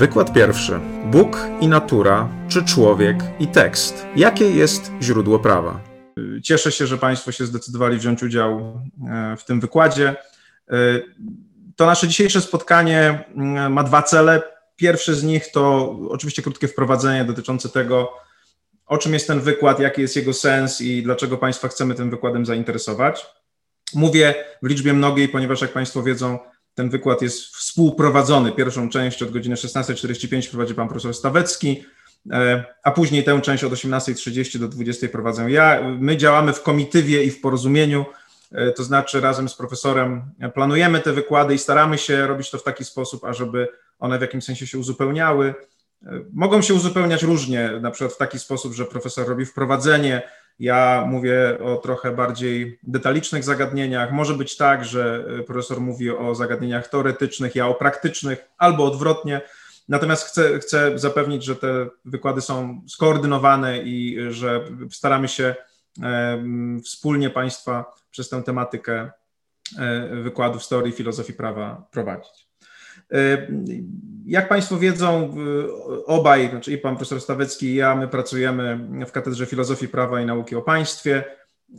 Wykład pierwszy. Bóg i natura, czy człowiek i tekst? Jakie jest źródło prawa? Cieszę się, że Państwo się zdecydowali wziąć udział e, w tym wykładzie. E, to nasze dzisiejsze spotkanie mm, ma dwa cele. Pierwszy z nich to oczywiście krótkie wprowadzenie dotyczące tego, o czym jest ten wykład, jaki jest jego sens i dlaczego Państwa chcemy tym wykładem zainteresować. Mówię w liczbie mnogiej, ponieważ jak Państwo wiedzą, ten wykład jest współprowadzony. Pierwszą część od godziny 16.45 prowadzi pan profesor Stawecki, e, a później tę część od 18.30 do 20.00 prowadzę ja. My działamy w komitywie i w porozumieniu, e, to znaczy razem z profesorem planujemy te wykłady i staramy się robić to w taki sposób, ażeby one w jakimś sensie się uzupełniały. E, mogą się uzupełniać różnie, na przykład w taki sposób, że profesor robi wprowadzenie, ja mówię o trochę bardziej detalicznych zagadnieniach. Może być tak, że profesor mówi o zagadnieniach teoretycznych, ja o praktycznych, albo odwrotnie. Natomiast chcę, chcę zapewnić, że te wykłady są skoordynowane i że staramy się wspólnie Państwa przez tę tematykę e, wykładów z teorii filozofii prawa prowadzić. E, jak Państwo wiedzą, obaj, znaczy i pan profesor Stawecki i ja, my pracujemy w Katedrze Filozofii Prawa i Nauki o Państwie.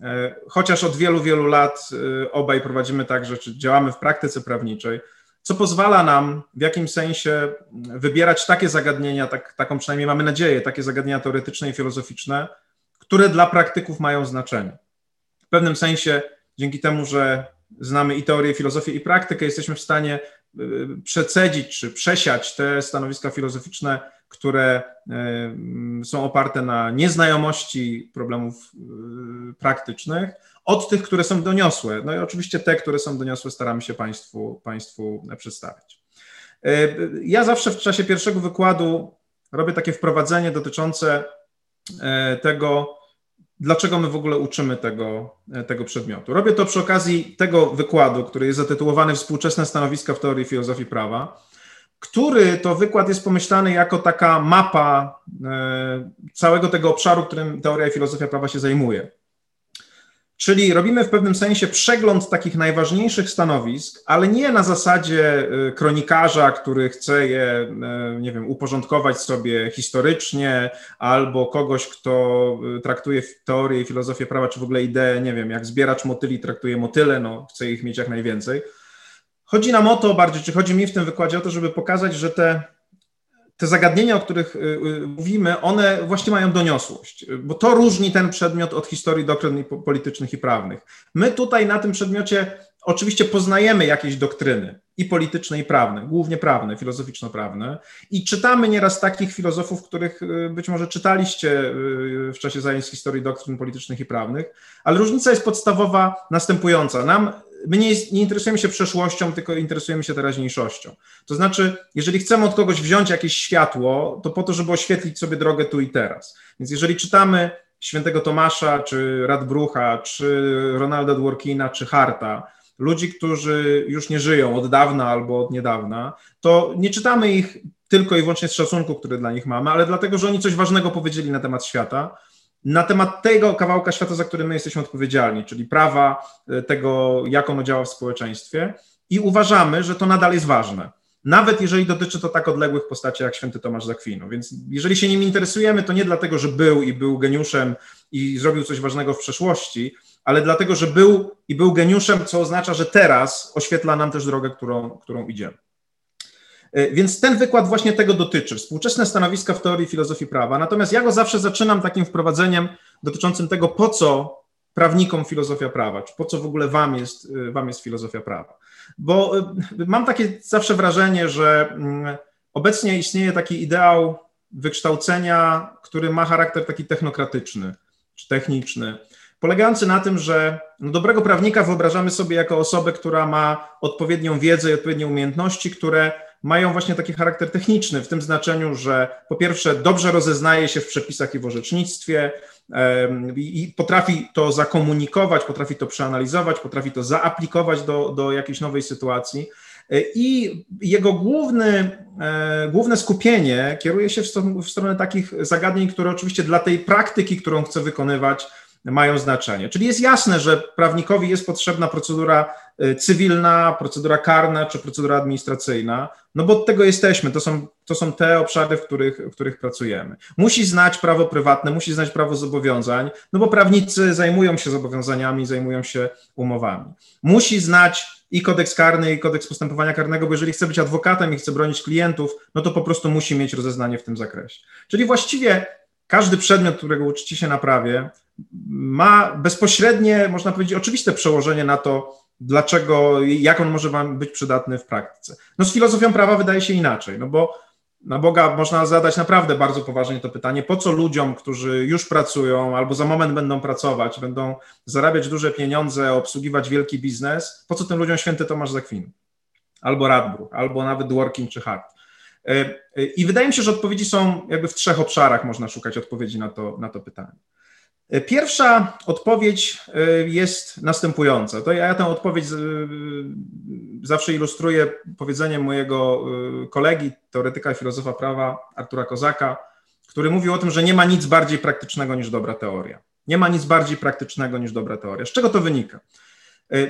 E, chociaż od wielu, wielu lat obaj prowadzimy także, czy działamy w praktyce prawniczej, co pozwala nam w jakimś sensie wybierać takie zagadnienia, tak, taką przynajmniej mamy nadzieję, takie zagadnienia teoretyczne i filozoficzne, które dla praktyków mają znaczenie. W pewnym sensie, dzięki temu, że znamy i teorię, i filozofię, i praktykę, jesteśmy w stanie Y, przecedzić czy przesiać te stanowiska filozoficzne, które y, są oparte na nieznajomości problemów y, praktycznych, od tych, które są doniosłe. No i oczywiście te, które są doniosłe, staramy się Państwu, państwu przedstawić. Ja zawsze w czasie pierwszego wykładu robię takie wprowadzenie dotyczące tego, dlaczego my w ogóle uczymy tego, tego przedmiotu. Robię to przy okazji tego wykładu, który jest zatytułowany Współczesne stanowiska w teorii filozofii prawa, który to wykład jest pomyślany jako taka mapa e, całego tego obszaru, którym teoria i filozofia prawa się zajmuje. Czyli robimy w pewnym sensie przegląd takich najważniejszych stanowisk, ale nie na zasadzie y, kronikarza, który chce je, y, nie wiem, uporządkować sobie historycznie, albo kogoś, kto y, traktuje teorię i filozofię prawa, czy w ogóle ideę, nie wiem, jak zbieracz motyli traktuje motyle, no chce ich mieć jak najwięcej. Chodzi nam o to bardziej, czy chodzi mi w tym wykładzie o to, żeby pokazać, że te te zagadnienia, o których y, y, mówimy, one właśnie mają doniosłość, bo to różni ten przedmiot od historii doktryn politycznych i prawnych. My tutaj na tym przedmiocie oczywiście poznajemy jakieś doktryny i polityczne, i prawne, głównie prawne, filozoficzno-prawne, i czytamy nieraz takich filozofów, których y, być może czytaliście w czasie zajęć historii doktryn politycznych i prawnych, ale różnica jest podstawowa następująca. Nam my nie, nie, interesujemy się przeszłością, tylko interesujemy się teraźniejszością. To znaczy, jeżeli chcemy od kogoś wziąć jakieś światło, to po to, żeby oświetlić sobie drogę tu i teraz. Więc jeżeli czytamy świętego Tomasza, czy Radbrucha, czy Ronalda Dworkina, czy Harta, ludzi, którzy już nie żyją od dawna albo od niedawna, to nie czytamy ich tylko i wyłącznie z szacunku, który dla nich mamy, ale dlatego, że oni coś ważnego powiedzieli na temat świata, na temat tego kawałka świata, za który my jesteśmy odpowiedzialni, czyli prawa, e, tego, jak ono działa w społeczeństwie, i uważamy, że to nadal jest ważne. Nawet jeżeli dotyczy to tak odległych postaci jak święty Tomasz Zakwinu. Więc jeżeli się nim interesujemy, to nie dlatego, że był i był geniuszem i zrobił coś ważnego w przeszłości, ale dlatego, że był i był geniuszem, co oznacza, że teraz oświetla nam też drogę, którą, którą idziemy. E, więc ten wykład właśnie tego dotyczy, współczesne stanowiska w teorii filozofii prawa. Natomiast ja go zawsze zaczynam takim wprowadzeniem dotyczącym tego, po co prawnikom filozofia prawa, czy po co w ogóle wam jest, e, wam jest filozofia prawa. Bo e, mam takie zawsze wrażenie, że mm, obecnie istnieje taki ideał wykształcenia, który ma charakter taki technokratyczny czy techniczny, polegający na tym, że no dobrego prawnika wyobrażamy sobie jako osobę, która ma odpowiednią wiedzę i odpowiednie umiejętności, które mają właśnie taki charakter techniczny, w tym znaczeniu, że po pierwsze dobrze rozeznaje się w przepisach i w orzecznictwie i potrafi to zakomunikować, potrafi to przeanalizować, potrafi to zaaplikować do, do jakiejś nowej sytuacji. E, I jego główny, e, główne skupienie kieruje się w stronę, w stronę takich zagadnień, które oczywiście dla tej praktyki, którą chce wykonywać, mają znaczenie. Czyli jest jasne, że prawnikowi jest potrzebna procedura y, cywilna, procedura karna czy procedura administracyjna, no bo od tego jesteśmy. To są, to są te obszary, w których, w których pracujemy. Musi znać prawo prywatne, musi znać prawo zobowiązań, no bo prawnicy zajmują się zobowiązaniami, zajmują się umowami. Musi znać i kodeks karny, i kodeks postępowania karnego, bo jeżeli chce być adwokatem i chce bronić klientów, no to po prostu musi mieć rozeznanie w tym zakresie. Czyli właściwie każdy przedmiot, którego uczycie się na prawie, ma bezpośrednie, można powiedzieć, oczywiste przełożenie na to, dlaczego, jak on może wam być przydatny w praktyce. No z filozofią prawa wydaje się inaczej, no bo na Boga można zadać naprawdę bardzo poważnie to pytanie, po co ludziom, którzy już pracują albo za moment będą pracować, będą zarabiać duże pieniądze, obsługiwać wielki biznes, po co tym ludziom święty Tomasz Zakwin? Albo Radbruch, albo nawet Dworkin czy Hart. E, e, I wydaje mi się, że odpowiedzi są jakby w trzech obszarach, można szukać odpowiedzi na to, na to pytanie. Pierwsza odpowiedź jest następująca. To ja tę odpowiedź zawsze ilustruję powiedzeniem mojego kolegi, teoretyka i filozofa prawa Artura Kozaka, który mówił o tym, że nie ma nic bardziej praktycznego niż dobra teoria. Nie ma nic bardziej praktycznego niż dobra teoria. Z czego to wynika?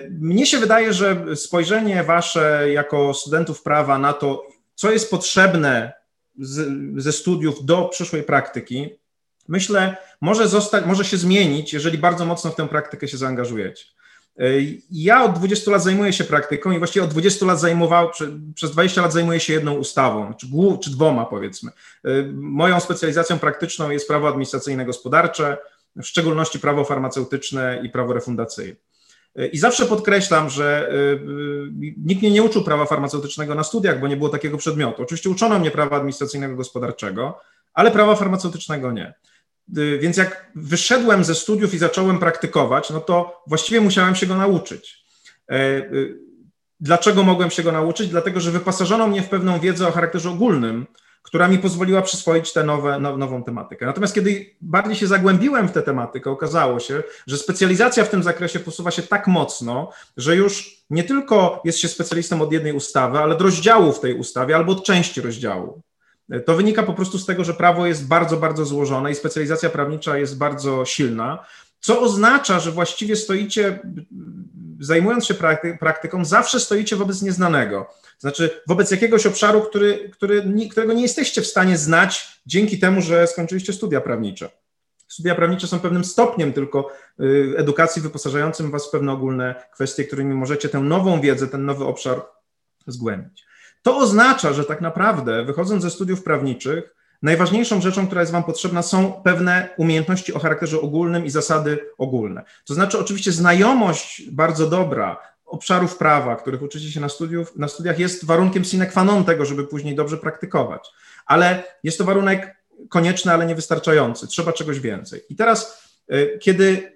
Mnie się wydaje, że spojrzenie wasze jako studentów prawa na to, co jest potrzebne z, ze studiów do przyszłej praktyki, myślę, może, zostać, może się zmienić, jeżeli bardzo mocno w tę praktykę się zaangażujecie. Ja od 20 lat zajmuję się praktyką i właściwie od 20 lat zajmował, przez 20 lat zajmuję się jedną ustawą, czy, czy dwoma powiedzmy. Moją specjalizacją praktyczną jest prawo administracyjne gospodarcze, w szczególności prawo farmaceutyczne i prawo refundacyjne. I zawsze podkreślam, że nikt mnie nie uczył prawa farmaceutycznego na studiach, bo nie było takiego przedmiotu. Oczywiście uczono mnie prawa administracyjnego gospodarczego, ale prawa farmaceutycznego nie. Y, więc jak wyszedłem ze studiów i zacząłem praktykować, no to właściwie musiałem się go nauczyć. E, dlaczego mogłem się go nauczyć? Dlatego, że wyposażono mnie w pewną wiedzę o charakterze ogólnym, która mi pozwoliła przyswoić tę nowe, now, nową tematykę. Natomiast kiedy bardziej się zagłębiłem w tę tematykę, okazało się, że specjalizacja w tym zakresie posuwa się tak mocno, że już nie tylko jest się specjalistą od jednej ustawy, ale od rozdziału w tej ustawie albo od części rozdziału. To wynika po prostu z tego, że prawo jest bardzo, bardzo złożone i specjalizacja prawnicza jest bardzo silna, co oznacza, że właściwie stoicie, zajmując się praktyką, zawsze stoicie wobec nieznanego. Znaczy, wobec jakiegoś obszaru, który, który, którego nie jesteście w stanie znać dzięki temu, że skończyliście studia prawnicze. Studia prawnicze są pewnym stopniem tylko y, edukacji wyposażającym Was w pewne ogólne kwestie, którymi możecie tę nową wiedzę, ten nowy obszar zgłębić. To oznacza, że tak naprawdę, wychodząc ze studiów prawniczych, najważniejszą rzeczą, która jest Wam potrzebna, są pewne umiejętności o charakterze ogólnym i zasady ogólne. To znaczy, oczywiście, znajomość bardzo dobra obszarów prawa, których uczycie się na, studiów, na studiach, jest warunkiem sine qua non tego, żeby później dobrze praktykować. Ale jest to warunek konieczny, ale niewystarczający. Trzeba czegoś więcej. I teraz, y, kiedy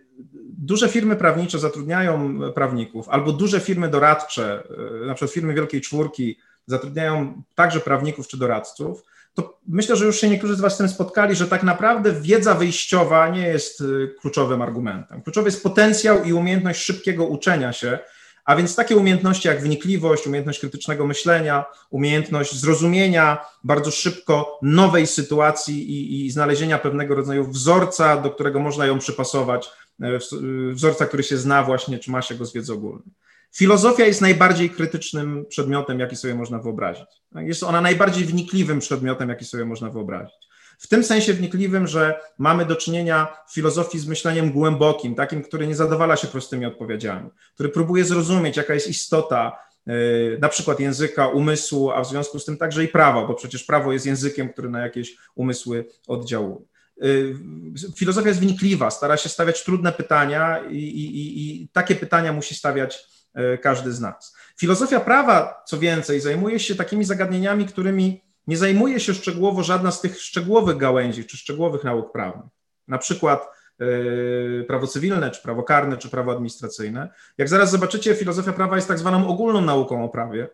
duże firmy prawnicze zatrudniają prawników, albo duże firmy doradcze, y, na przykład firmy Wielkiej Czwórki, zatrudniają także prawników czy doradców, to myślę, że już się niektórzy z Was z tym spotkali, że tak naprawdę wiedza wyjściowa nie jest y, kluczowym argumentem. Kluczowy jest potencjał i umiejętność szybkiego uczenia się, a więc takie umiejętności jak wnikliwość, umiejętność krytycznego myślenia, umiejętność zrozumienia bardzo szybko nowej sytuacji i, i znalezienia pewnego rodzaju wzorca, do którego można ją przypasować, e, wzorca, który się zna właśnie, czy ma się go z wiedzy ogólnej. Filozofia jest najbardziej krytycznym przedmiotem, jaki sobie można wyobrazić. Jest ona najbardziej wnikliwym przedmiotem, jaki sobie można wyobrazić. W tym sensie wnikliwym, że mamy do czynienia w filozofii z myśleniem głębokim, takim, który nie zadowala się prostymi odpowiedziami, który próbuje zrozumieć, jaka jest istota e, na przykład języka, umysłu, a w związku z tym także i prawa, bo przecież prawo jest językiem, który na jakieś umysły oddziałuje. E, filozofia jest wnikliwa, stara się stawiać trudne pytania i, i, i takie pytania musi stawiać każdy z nas. Filozofia prawa, co więcej, zajmuje się takimi zagadnieniami, którymi nie zajmuje się szczegółowo żadna z tych szczegółowych gałęzi czy szczegółowych nauk prawnych. Na przykład yy, prawo cywilne, czy prawo karne, czy prawo administracyjne. Jak zaraz zobaczycie, filozofia prawa jest tak zwaną ogólną nauką o prawie.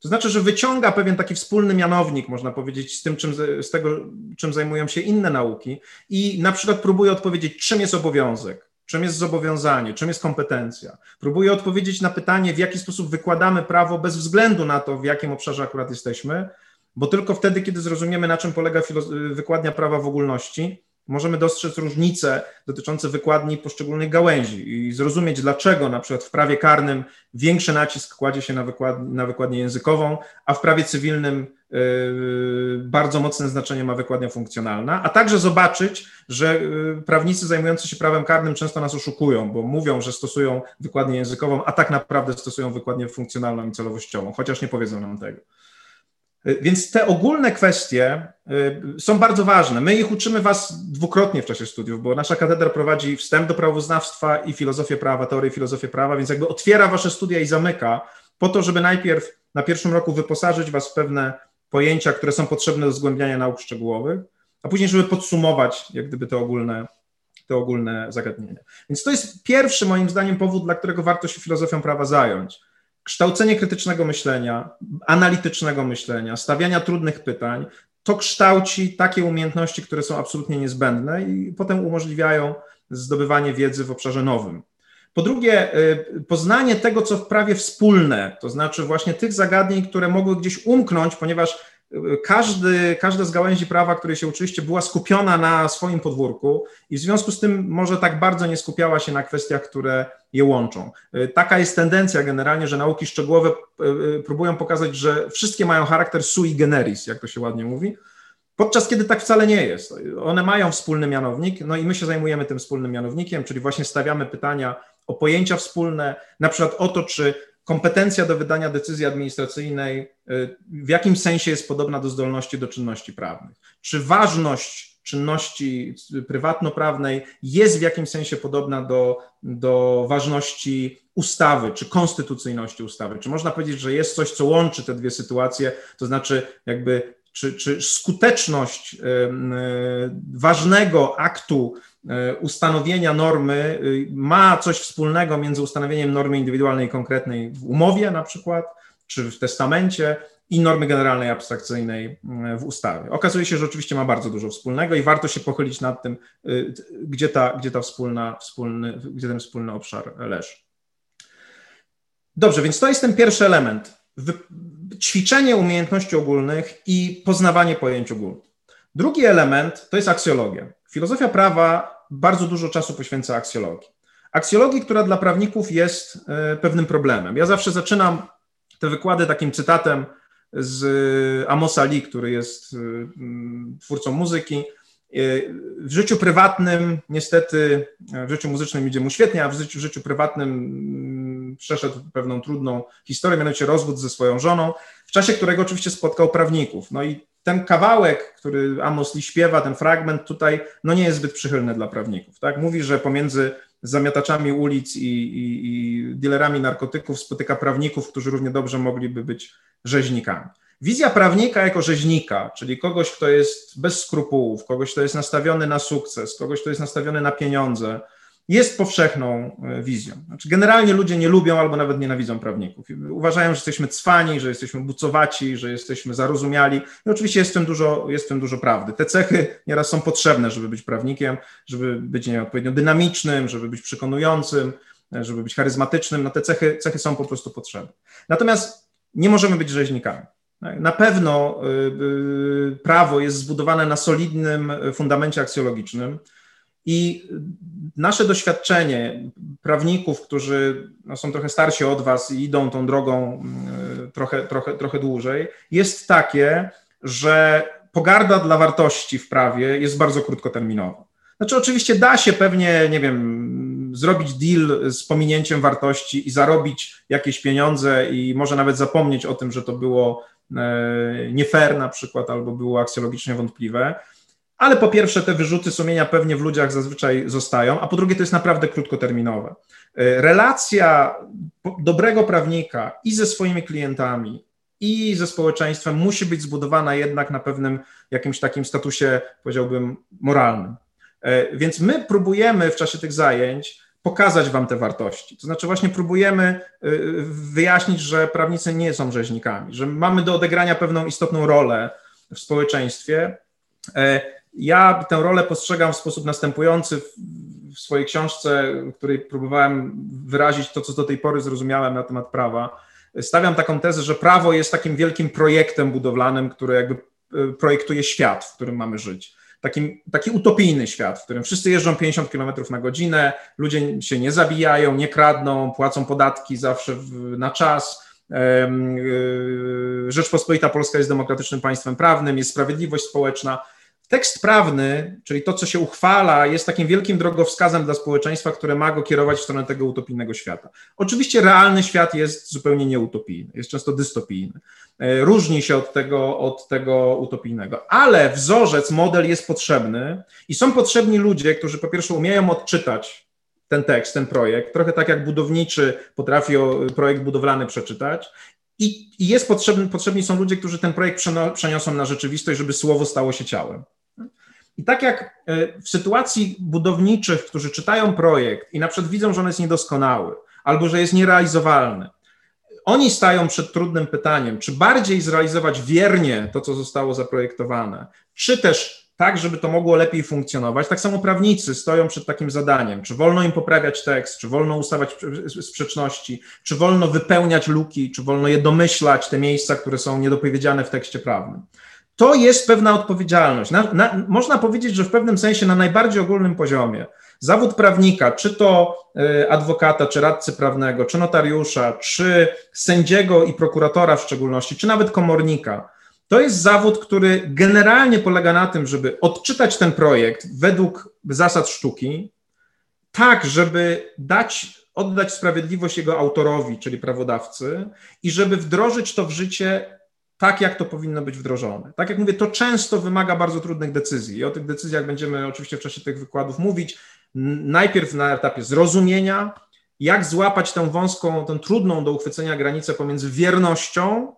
To znaczy, że wyciąga pewien taki wspólny mianownik, można powiedzieć, z tym, czym, z tego, czym zajmują się inne nauki i na przykład próbuje odpowiedzieć, czym jest obowiązek, czym jest zobowiązanie, czym jest kompetencja. Próbuje odpowiedzieć na pytanie, w jaki sposób wykładamy prawo bez względu na to, w jakim obszarze akurat jesteśmy, bo tylko wtedy, kiedy zrozumiemy, na czym polega wykładnia prawa w ogólności, możemy dostrzec różnice dotyczące wykładni poszczególnych gałęzi i zrozumieć, dlaczego na przykład w prawie karnym większy nacisk kładzie się na, wykład, na wykładnię językową, a w prawie cywilnym bardzo mocne znaczenie ma wykładnia funkcjonalna, a także zobaczyć, że yy, prawnicy zajmujący się prawem karnym często nas oszukują, bo mówią, że stosują wykładnię językową, a tak naprawdę stosują wykładnię funkcjonalną i celowościową, chociaż nie powiedzą nam tego. Więc te ogólne kwestie y, są bardzo ważne. My ich uczymy Was dwukrotnie w czasie studiów, bo nasza katedra prowadzi wstęp do prawoznawstwa i filozofię prawa, teorię filozofię prawa, więc jakby otwiera Wasze studia i zamyka po to, żeby najpierw na pierwszym roku wyposażyć Was w pewne pojęcia, które są potrzebne do zgłębiania nauk szczegółowych, a później, żeby podsumować jak gdyby te ogólne, te ogólne zagadnienia. Więc to jest pierwszy moim zdaniem powód, dla którego warto się filozofią prawa zająć kształcenie krytycznego myślenia, analitycznego myślenia, stawiania trudnych pytań, to kształci takie umiejętności, które są absolutnie niezbędne i potem umożliwiają zdobywanie wiedzy w obszarze nowym. Po drugie, y, poznanie tego, co w prawie wspólne, to znaczy właśnie tych zagadnień, które mogły gdzieś umknąć, ponieważ każdy, każda z gałęzi prawa, której się uczyliście, była skupiona na swoim podwórku i w związku z tym może tak bardzo nie skupiała się na kwestiach, które je łączą. Taka jest tendencja generalnie, że nauki szczegółowe e, e, próbują pokazać, że wszystkie mają charakter sui generis, jak to się ładnie mówi, podczas kiedy tak wcale nie jest. One mają wspólny mianownik, no i my się zajmujemy tym wspólnym mianownikiem, czyli właśnie stawiamy pytania o pojęcia wspólne, na przykład o to, czy kompetencja do wydania decyzji administracyjnej y, w jakim sensie jest podobna do zdolności do czynności prawnych? Czy ważność czynności prywatnoprawnej jest w jakimś sensie podobna do, do ważności ustawy czy konstytucyjności ustawy? Czy można powiedzieć, że jest coś, co łączy te dwie sytuacje, to znaczy jakby czy, czy skuteczność y, y, ważnego aktu ustanowienia normy y, ma coś wspólnego między ustanowieniem normy indywidualnej konkretnej w umowie na przykład, czy w testamencie i normy generalnej abstrakcyjnej mm, w ustawie. Okazuje się, że oczywiście ma bardzo dużo wspólnego i warto się pochylić nad tym, y, gdzie, ta, gdzie, ta wspólna, wspólny, gdzie ten wspólny obszar leży. Dobrze, więc to jest ten pierwszy element. Ćwiczenie umiejętności ogólnych i poznawanie pojęć ogólnych. Drugi element to jest aksjologia. Filozofia prawa bardzo dużo czasu poświęca aksjologii. Aksjologii, która dla prawników jest e, pewnym problemem. Ja zawsze zaczynam te wykłady takim cytatem z Amosa Lee, który jest e, twórcą muzyki. E, w życiu prywatnym, niestety, w życiu muzycznym idzie mu świetnie, a w życiu, w życiu prywatnym przeszedł pewną trudną historię, mianowicie rozwód ze swoją żoną, w czasie którego oczywiście spotkał prawników. No i ten kawałek, który Amos Lee śpiewa, ten fragment tutaj, no nie jest zbyt przychylny dla prawników. Tak? Mówi, że pomiędzy zamiataczami ulic i, i, i dealerami narkotyków spotyka prawników, którzy równie dobrze mogliby być rzeźnikami. Wizja prawnika jako rzeźnika, czyli kogoś, kto jest bez skrupułów, kogoś, kto jest nastawiony na sukces, kogoś, kto jest nastawiony na pieniądze, jest powszechną e, wizją. Znaczy, generalnie ludzie nie lubią albo nawet nienawidzą prawników. Uważają, że jesteśmy cwani, że jesteśmy bucowaci, że jesteśmy zarozumiali. I oczywiście jest w tym dużo, jest w tym dużo prawdy. Te cechy nieraz są potrzebne, żeby być prawnikiem, żeby być nie, odpowiednio dynamicznym, żeby być przekonującym, e, żeby być charyzmatycznym. No te cechy, cechy są po prostu potrzebne. Natomiast nie możemy być rzeźnikami. Na pewno e, prawo jest zbudowane na solidnym fundamencie aksjologicznym, i nasze doświadczenie prawników, którzy no, są trochę starsi od Was i idą tą drogą mm, trochę, trochę, trochę dłużej, jest takie, że pogarda dla wartości w prawie jest bardzo krótkoterminowa. Znaczy, oczywiście da się pewnie, nie wiem, zrobić deal z pominięciem wartości i zarobić jakieś pieniądze i może nawet zapomnieć o tym, że to było e, nie fair na przykład albo było aksjologicznie wątpliwe ale po pierwsze te wyrzuty sumienia pewnie w ludziach zazwyczaj zostają, a po drugie to jest naprawdę krótkoterminowe. E, relacja dobrego prawnika i ze swoimi klientami, i ze społeczeństwem musi być zbudowana jednak na pewnym jakimś takim statusie, powiedziałbym, moralnym. E, więc my próbujemy w czasie tych zajęć pokazać Wam te wartości. To znaczy, właśnie próbujemy e, wyjaśnić, że prawnicy nie są rzeźnikami, że mamy do odegrania pewną istotną rolę w społeczeństwie ja tę rolę postrzegam w sposób następujący w swojej książce, w której próbowałem wyrazić to, co do tej pory zrozumiałem na temat prawa. Stawiam taką tezę, że prawo jest takim wielkim projektem budowlanym, który jakby e, projektuje świat, w którym mamy żyć. taki, taki utopijny świat, w którym wszyscy jeżdżą 50 km na godzinę, ludzie się nie zabijają, nie kradną, płacą podatki zawsze w, na czas. Rzeczpospolita Polska jest demokratycznym państwem prawnym, jest sprawiedliwość społeczna. Tekst prawny, czyli to, co się uchwala, jest takim wielkim drogowskazem dla społeczeństwa, które ma go kierować w stronę tego utopijnego świata. Oczywiście realny świat jest zupełnie nieutopijny, jest często dystopijny. E, różni się od tego, od tego utopijnego, ale wzorzec, model jest potrzebny i są potrzebni ludzie, którzy po pierwsze umieją odczytać ten tekst, ten projekt, trochę tak jak budowniczy potrafi projekt budowlany przeczytać i, jest potrzebny, potrzebni są ludzie, którzy ten projekt przeniosą na rzeczywistość, żeby słowo stało się ciałem. I tak jak e, w sytuacji budowniczych, którzy czytają projekt i na przykład widzą, że on jest niedoskonały albo że jest nierealizowalny, oni stają przed trudnym pytaniem, czy bardziej zrealizować wiernie to, co zostało zaprojektowane, czy też tak, żeby to mogło lepiej funkcjonować. Tak samo prawnicy stoją przed takim zadaniem, czy wolno im poprawiać tekst, czy wolno ustawać sprzeczności, czy wolno wypełniać luki, czy wolno je domyślać, te miejsca, które są niedopowiedziane w tekście prawnym. To jest pewna odpowiedzialność. Na, na, można powiedzieć, że w pewnym sensie na najbardziej ogólnym poziomie zawód prawnika, czy to e, adwokata, czy radcy prawnego, czy notariusza, czy sędziego i prokuratora w szczególności, czy nawet komornika, to jest zawód, który generalnie polega na tym, żeby odczytać ten projekt według zasad sztuki, tak, żeby dać, oddać sprawiedliwość jego autorowi, czyli prawodawcy, i żeby wdrożyć to w życie tak, jak to powinno być wdrożone. Tak jak mówię, to często wymaga bardzo trudnych decyzji i o tych decyzjach będziemy oczywiście w czasie tych wykładów mówić. Najpierw na etapie zrozumienia, jak złapać tę wąską, tę trudną do uchwycenia granicę pomiędzy wiernością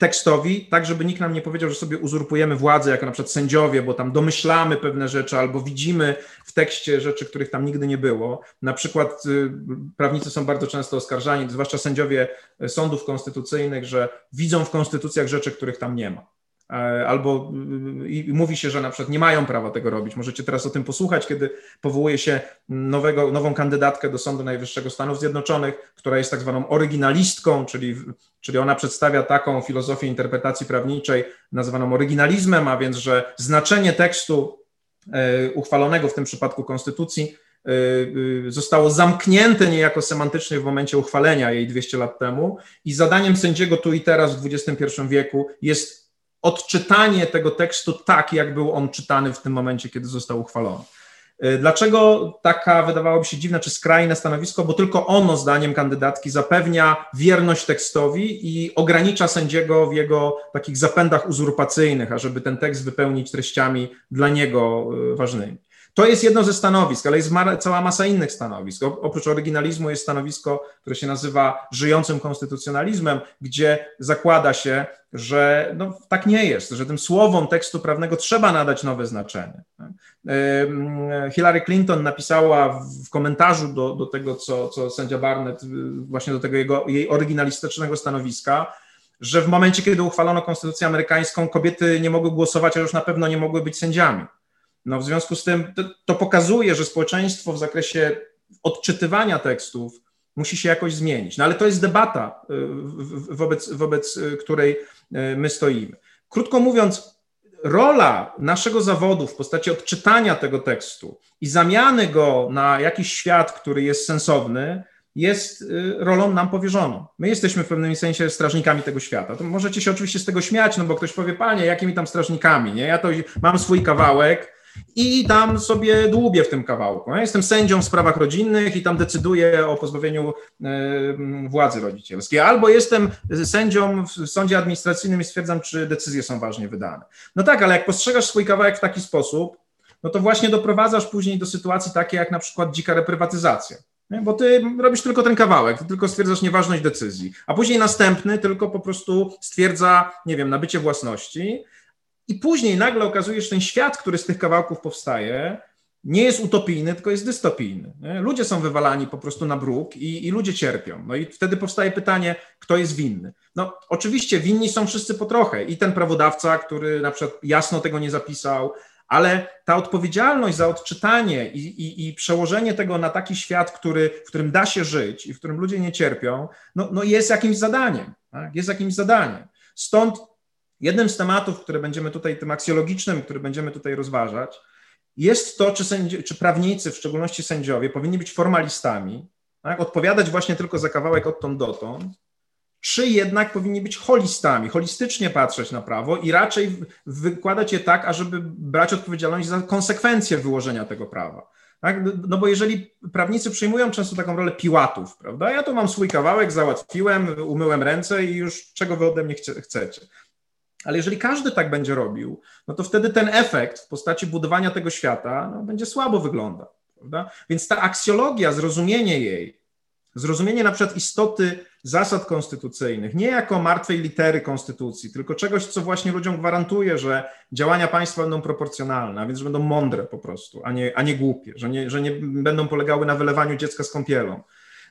tekstowi, tak żeby nikt nam nie powiedział, że sobie uzurpujemy władzę, jako na przykład sędziowie, bo tam domyślamy pewne rzeczy albo widzimy w tekście rzeczy, których tam nigdy nie było. Na przykład y, prawnicy są bardzo często oskarżani, zwłaszcza sędziowie sądów konstytucyjnych, że widzą w konstytucjach rzeczy, których tam nie ma. E, albo y, i mówi się, że na przykład nie mają prawa tego robić. Możecie teraz o tym posłuchać, kiedy powołuje się nowego, nową kandydatkę do Sądu Najwyższego Stanów Zjednoczonych, która jest tak zwaną oryginalistką, czyli, czyli ona przedstawia taką filozofię interpretacji prawniczej nazywaną oryginalizmem, a więc, że znaczenie tekstu e, uchwalonego w tym przypadku konstytucji e, zostało zamknięte niejako semantycznie w momencie uchwalenia jej 200 lat temu i zadaniem sędziego tu i teraz w XXI wieku jest odczytanie tego tekstu tak, jak był on czytany w tym momencie, kiedy został uchwalony. Y, dlaczego taka wydawałoby się dziwne czy skrajne stanowisko? Bo tylko ono, zdaniem kandydatki, zapewnia wierność tekstowi i ogranicza sędziego w jego takich zapędach uzurpacyjnych, ażeby ten tekst wypełnić treściami dla niego y, ważnymi. To jest jedno ze stanowisk, ale jest cała masa innych stanowisk. Oprócz oryginalizmu jest stanowisko, które się nazywa żyjącym konstytucjonalizmem, gdzie zakłada się, że no, tak nie jest, że tym słowom tekstu prawnego trzeba nadać nowe znaczenie. Hillary Clinton napisała w komentarzu do, do tego, co, co sędzia Barnett, właśnie do tego jego, jej oryginalistycznego stanowiska, że w momencie, kiedy uchwalono konstytucję amerykańską, kobiety nie mogły głosować, a już na pewno nie mogły być sędziami. No w związku z tym to, to pokazuje, że społeczeństwo w zakresie odczytywania tekstów musi się jakoś zmienić. No ale to jest debata, y, wobec, wobec y, której y, my stoimy. Krótko mówiąc, rola naszego zawodu w postaci odczytania tego tekstu i zamiany go na jakiś świat, który jest sensowny, jest rolą nam powierzoną. My jesteśmy w pewnym sensie strażnikami tego świata. To możecie się oczywiście z tego śmiać, no bo ktoś powie, panie, jakimi tam strażnikami, nie? Ja to mam swój kawałek, i tam sobie dłubię w tym kawałku. Ja jestem sędzią w sprawach rodzinnych i tam decyduję o pozbawieniu władzy rodzicielskiej. Albo jestem sędzią w sądzie administracyjnym i stwierdzam, czy decyzje są ważnie wydane. No tak, ale jak postrzegasz swój kawałek w taki sposób, no to właśnie doprowadzasz później do sytuacji takiej jak na przykład dzika reprywatyzacja. Bo ty robisz tylko ten kawałek, ty tylko stwierdzasz nieważność decyzji, a później następny tylko po prostu stwierdza, nie wiem, nabycie własności, i później nagle okazuje się, że ten świat, który z tych kawałków powstaje, nie jest utopijny, tylko jest dystopijny. Nie? Ludzie są wywalani po prostu na bruk i, i, ludzie cierpią. No i wtedy powstaje pytanie, kto jest winny. No oczywiście winni są wszyscy po trochę i ten prawodawca, który na przykład jasno tego nie zapisał, ale ta odpowiedzialność za odczytanie i, i, i przełożenie tego na taki świat, który, w którym da się żyć i w którym ludzie nie cierpią, no, no jest jakimś zadaniem. Tak? Jest jakimś zadaniem. Stąd Jednym z tematów, które będziemy tutaj, tym aksjologicznym, który będziemy tutaj rozważać, jest to, czy, sędzi, czy prawnicy, w szczególności sędziowie, powinni być formalistami, tak? odpowiadać właśnie tylko za kawałek odtąd dotąd, czy jednak powinni być holistami, holistycznie patrzeć na prawo i raczej wykładać je tak, ażeby brać odpowiedzialność za konsekwencje wyłożenia tego prawa. Tak? No bo jeżeli prawnicy przyjmują często taką rolę piłatów, prawda? Ja tu mam swój kawałek, załatwiłem, umyłem ręce i już czego wy ode mnie chcecie. Ale jeżeli każdy tak będzie robił, no to wtedy ten efekt w postaci budowania tego świata no, będzie słabo wyglądał. Prawda? Więc ta aksjologia, zrozumienie jej, zrozumienie na przykład istoty zasad konstytucyjnych, nie jako martwej litery konstytucji, tylko czegoś, co właśnie ludziom gwarantuje, że działania państwa będą proporcjonalne, a więc że będą mądre po prostu, a nie, a nie głupie, że nie, że nie będą polegały na wylewaniu dziecka z kąpielą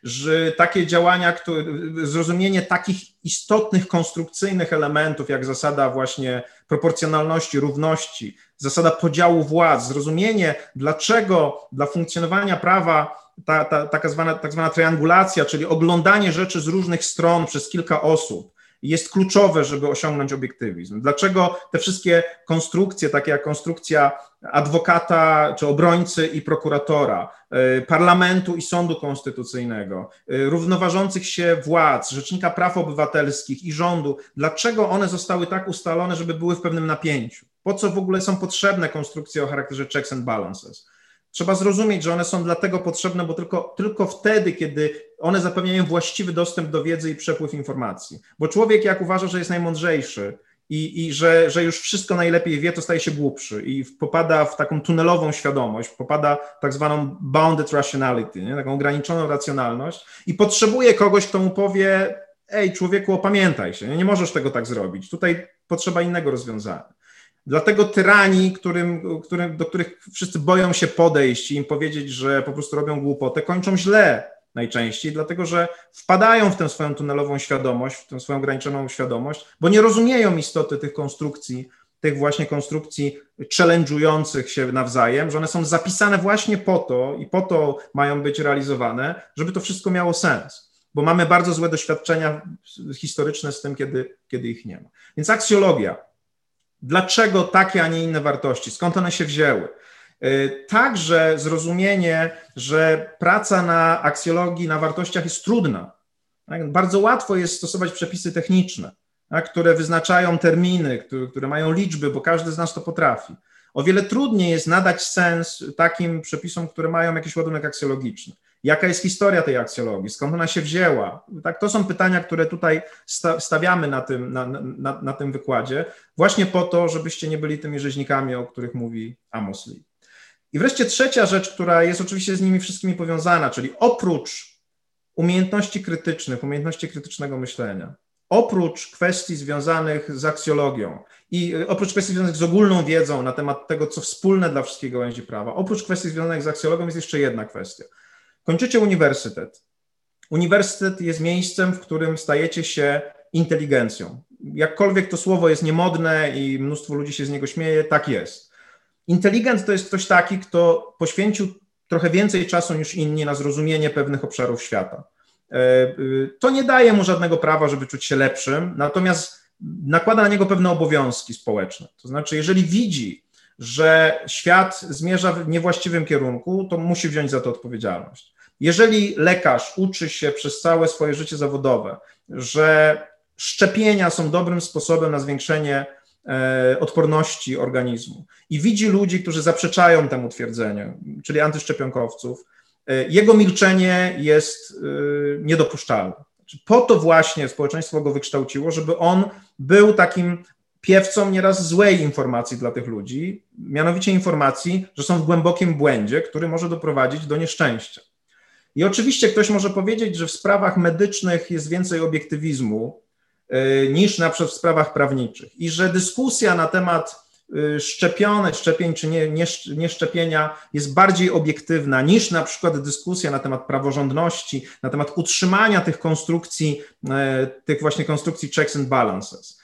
że takie działania, które, zrozumienie takich istotnych konstrukcyjnych elementów, jak zasada właśnie proporcjonalności, równości, zasada podziału władz, zrozumienie, dlaczego dla funkcjonowania prawa ta, ta, taka zwana, tak zwana triangulacja, czyli oglądanie rzeczy z różnych stron przez kilka osób, jest kluczowe, żeby osiągnąć obiektywizm. Dlaczego te wszystkie konstrukcje, takie jak konstrukcja adwokata czy obrońcy i prokuratora, y, parlamentu i sądu konstytucyjnego, y, równoważących się władz, rzecznika praw obywatelskich i rządu, dlaczego one zostały tak ustalone, żeby były w pewnym napięciu? Po co w ogóle są potrzebne konstrukcje o charakterze checks and balances? Trzeba zrozumieć, że one są dlatego potrzebne, bo tylko, tylko wtedy, kiedy one zapewniają właściwy dostęp do wiedzy i przepływ informacji. Bo człowiek, jak uważa, że jest najmądrzejszy i, i że, że już wszystko najlepiej wie, to staje się głupszy i popada w taką tunelową świadomość, popada w tak zwaną bounded rationality, nie? taką ograniczoną racjonalność i potrzebuje kogoś, kto mu powie: Ej, człowieku, opamiętaj się, nie, możesz tego tak zrobić. Tutaj potrzeba innego rozwiązania. Dlatego tyrani, którym, którym, do których wszyscy boją się podejść i im powiedzieć, że po prostu robią głupotę, kończą źle najczęściej, dlatego że wpadają w tę swoją tunelową świadomość, w tę swoją ograniczoną świadomość, bo nie rozumieją istoty tych konstrukcji, tych właśnie konstrukcji challenge'ujących się nawzajem, że one są zapisane właśnie po to i po to mają być realizowane, żeby to wszystko miało sens. Bo mamy bardzo złe doświadczenia historyczne z tym, kiedy, kiedy ich nie ma. Więc aksjologia, Dlaczego takie, a nie inne wartości? Skąd one się wzięły? Y, także zrozumienie, że praca na aksjologii, na wartościach jest trudna. Tak? Bardzo łatwo jest stosować przepisy techniczne, tak? które wyznaczają terminy, które, które mają liczby, bo każdy z nas to potrafi. O wiele trudniej jest nadać sens takim przepisom, które mają jakiś ładunek aksjologiczny. Jaka jest historia tej aksjologii? Skąd ona się wzięła? Tak, to są pytania, które tutaj stawiamy na tym, na, na, na tym wykładzie, właśnie po to, żebyście nie byli tymi rzeźnikami, o których mówi Amos Lee. I wreszcie trzecia rzecz, która jest oczywiście z nimi wszystkimi powiązana, czyli oprócz umiejętności krytycznych, umiejętności krytycznego myślenia, oprócz kwestii związanych z aksjologią i e, oprócz kwestii związanych z ogólną wiedzą na temat tego, co wspólne dla wszystkich gałęzi prawa, oprócz kwestii związanych z aksjologią jest jeszcze jedna kwestia – Kończycie uniwersytet. Uniwersytet jest miejscem, w którym stajecie się inteligencją. Jakkolwiek to słowo jest niemodne i mnóstwo ludzi się z niego śmieje, tak jest. Inteligent to jest ktoś taki, kto poświęcił trochę więcej czasu niż inni na zrozumienie pewnych obszarów świata. E, y, to nie daje mu żadnego prawa, żeby czuć się lepszym, natomiast nakłada na niego pewne obowiązki społeczne. To znaczy, jeżeli widzi, że świat zmierza w niewłaściwym kierunku, to musi wziąć za to odpowiedzialność. Jeżeli lekarz uczy się przez całe swoje życie zawodowe, że szczepienia są dobrym sposobem na zwiększenie odporności organizmu i widzi ludzi, którzy zaprzeczają temu twierdzeniu, czyli antyszczepionkowców, e, jego milczenie jest e, niedopuszczalne. Po to właśnie społeczeństwo go wykształciło, żeby on był takim piewcą nieraz złej informacji dla tych ludzi, mianowicie informacji, że są w głębokim błędzie, który może doprowadzić do nieszczęścia. I oczywiście ktoś może powiedzieć, że w sprawach medycznych jest więcej obiektywizmu niż na przykład w sprawach prawniczych i że dyskusja na temat y, szczepionek, szczepień czy nie, nie, szczepienia jest bardziej obiektywna niż na przykład dyskusja na temat praworządności, na temat utrzymania tych konstrukcji, y, tych właśnie konstrukcji checks and balances.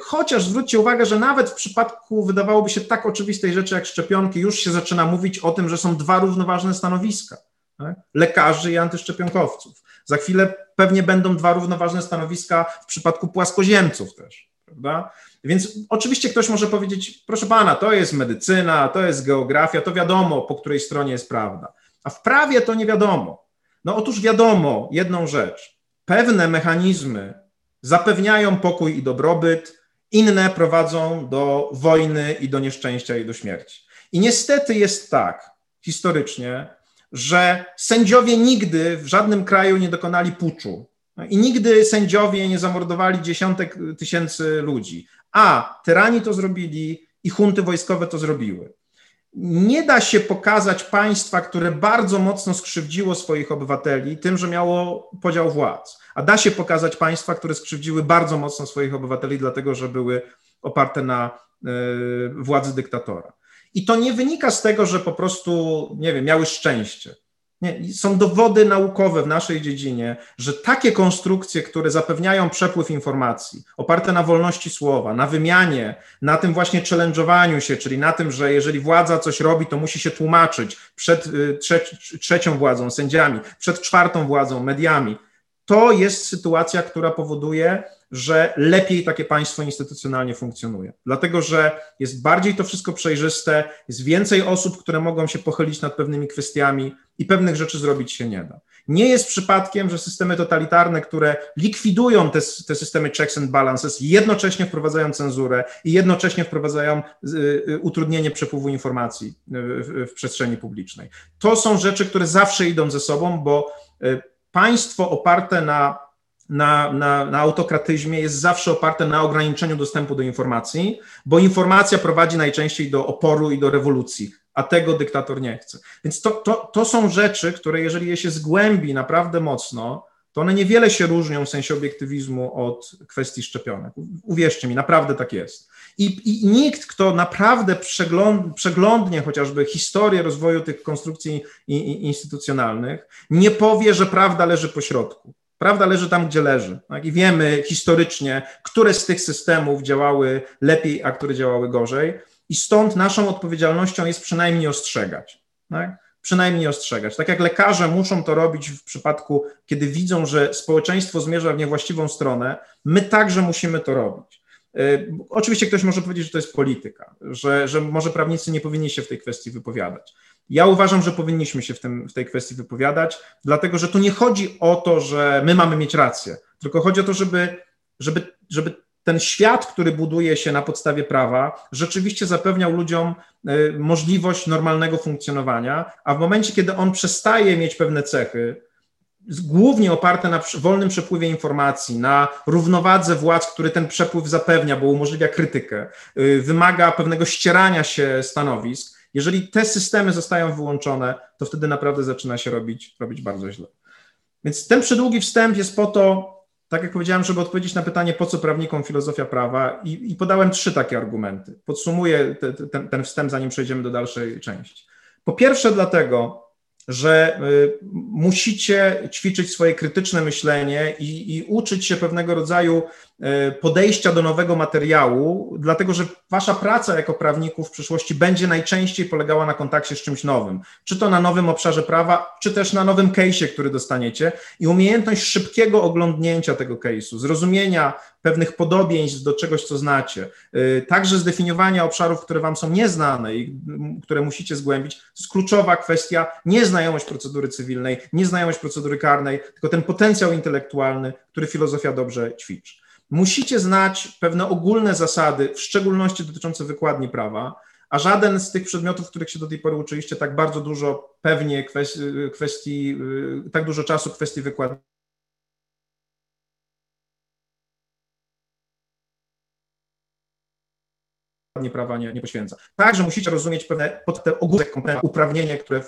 Chociaż zwróćcie uwagę, że nawet w przypadku wydawałoby się tak oczywistej rzeczy jak szczepionki, już się zaczyna mówić o tym, że są dwa równoważne stanowiska tak? lekarzy i antyszczepionkowców. Za chwilę pewnie będą dwa równoważne stanowiska w przypadku płaskoziemców też. prawda? Więc oczywiście ktoś może powiedzieć, proszę pana, to jest medycyna, to jest geografia, to wiadomo, po której stronie jest prawda. A w prawie to nie wiadomo. No otóż wiadomo jedną rzecz. Pewne mechanizmy zapewniają pokój i dobrobyt, inne prowadzą do wojny i do nieszczęścia i do śmierci. I niestety jest tak, historycznie, że sędziowie nigdy w żadnym kraju nie dokonali puczu. I nigdy sędziowie nie zamordowali dziesiątek tysięcy ludzi. A tyrani to zrobili i hunty wojskowe to zrobiły. Nie da się pokazać państwa, które bardzo mocno skrzywdziło swoich obywateli tym, że miało podział władz. A da się pokazać państwa, które skrzywdziły bardzo mocno swoich obywateli, dlatego że były oparte na y, władzy dyktatora. I to nie wynika z tego, że po prostu, nie wiem, miały szczęście. Nie, są dowody naukowe w naszej dziedzinie, że takie konstrukcje, które zapewniają przepływ informacji, oparte na wolności słowa, na wymianie, na tym właśnie challenge'owaniu się, czyli na tym, że jeżeli władza coś robi, to musi się tłumaczyć przed y, trze trzecią władzą, sędziami, przed czwartą władzą, mediami. To jest sytuacja, która powoduje, że lepiej takie państwo instytucjonalnie funkcjonuje. Dlatego, że jest bardziej to wszystko przejrzyste, jest więcej osób, które mogą się pochylić nad pewnymi kwestiami i pewnych rzeczy zrobić się nie da. Nie jest przypadkiem, że systemy totalitarne, które likwidują te, te systemy checks and balances, jednocześnie wprowadzają cenzurę i jednocześnie wprowadzają y, y, utrudnienie przepływu informacji w, w przestrzeni publicznej. To są rzeczy, które zawsze idą ze sobą, bo y, państwo oparte na na, na, na autokratyzmie jest zawsze oparte na ograniczeniu dostępu do informacji, bo informacja prowadzi najczęściej do oporu i do rewolucji, a tego dyktator nie chce. Więc to, to, to są rzeczy, które jeżeli je się zgłębi naprawdę mocno, to one niewiele się różnią w sensie obiektywizmu od kwestii szczepionek. Uwierzcie mi, naprawdę tak jest. I, i nikt, kto naprawdę przegląd, przeglądnie chociażby historię rozwoju tych konstrukcji instytucjonalnych, nie powie, że prawda leży po środku. Prawda leży tam, gdzie leży. Tak? I wiemy historycznie, które z tych systemów działały lepiej, a które działały gorzej. I stąd naszą odpowiedzialnością jest przynajmniej ostrzegać. Tak? Przynajmniej ostrzegać. Tak jak lekarze muszą to robić w przypadku, kiedy widzą, że społeczeństwo zmierza w niewłaściwą stronę, my także musimy to robić. Yy, oczywiście ktoś może powiedzieć, że to jest polityka, że, że może prawnicy nie powinni się w tej kwestii wypowiadać. Ja uważam, że powinniśmy się w, tym, w tej kwestii wypowiadać, dlatego że tu nie chodzi o to, że my mamy mieć rację, tylko chodzi o to, żeby, żeby, żeby ten świat, który buduje się na podstawie prawa, rzeczywiście zapewniał ludziom y, możliwość normalnego funkcjonowania, a w momencie, kiedy on przestaje mieć pewne cechy, głównie oparte na wolnym przepływie informacji, na równowadze władz, który ten przepływ zapewnia, bo umożliwia krytykę, y, wymaga pewnego ścierania się stanowisk, jeżeli te systemy zostają wyłączone, to wtedy naprawdę zaczyna się robić, robić bardzo źle. Więc ten przydługi wstęp jest po to, tak jak powiedziałem, żeby odpowiedzieć na pytanie, po co prawnikom filozofia prawa, i, i podałem trzy takie argumenty. Podsumuję te, te, ten, ten wstęp, zanim przejdziemy do dalszej części. Po pierwsze, dlatego, że y, musicie ćwiczyć swoje krytyczne myślenie i, i, uczyć się pewnego rodzaju podejścia do nowego materiału, dlatego że wasza praca jako prawników w przyszłości będzie najczęściej polegała na kontakcie z czymś nowym, czy to na nowym obszarze prawa, czy też na nowym case'ie, który dostaniecie i umiejętność szybkiego oglądnięcia tego case'u, zrozumienia pewnych podobieństw do czegoś, co znacie, y, także zdefiniowania obszarów, które Wam są nieznane i które musicie zgłębić, to jest kluczowa kwestia, nieznajomość procedury cywilnej, nieznajomość procedury karnej, tylko ten potencjał intelektualny, który filozofia dobrze ćwiczy. Musicie znać pewne ogólne zasady, w szczególności dotyczące wykładni prawa, a żaden z tych przedmiotów, których się do tej pory uczyliście, tak bardzo dużo pewnie kwestii, kwestii y, tak dużo czasu kwestii wykładni prawa nie, nie poświęca. Także musicie rozumieć pewne pod te ogólne uprawnienie, które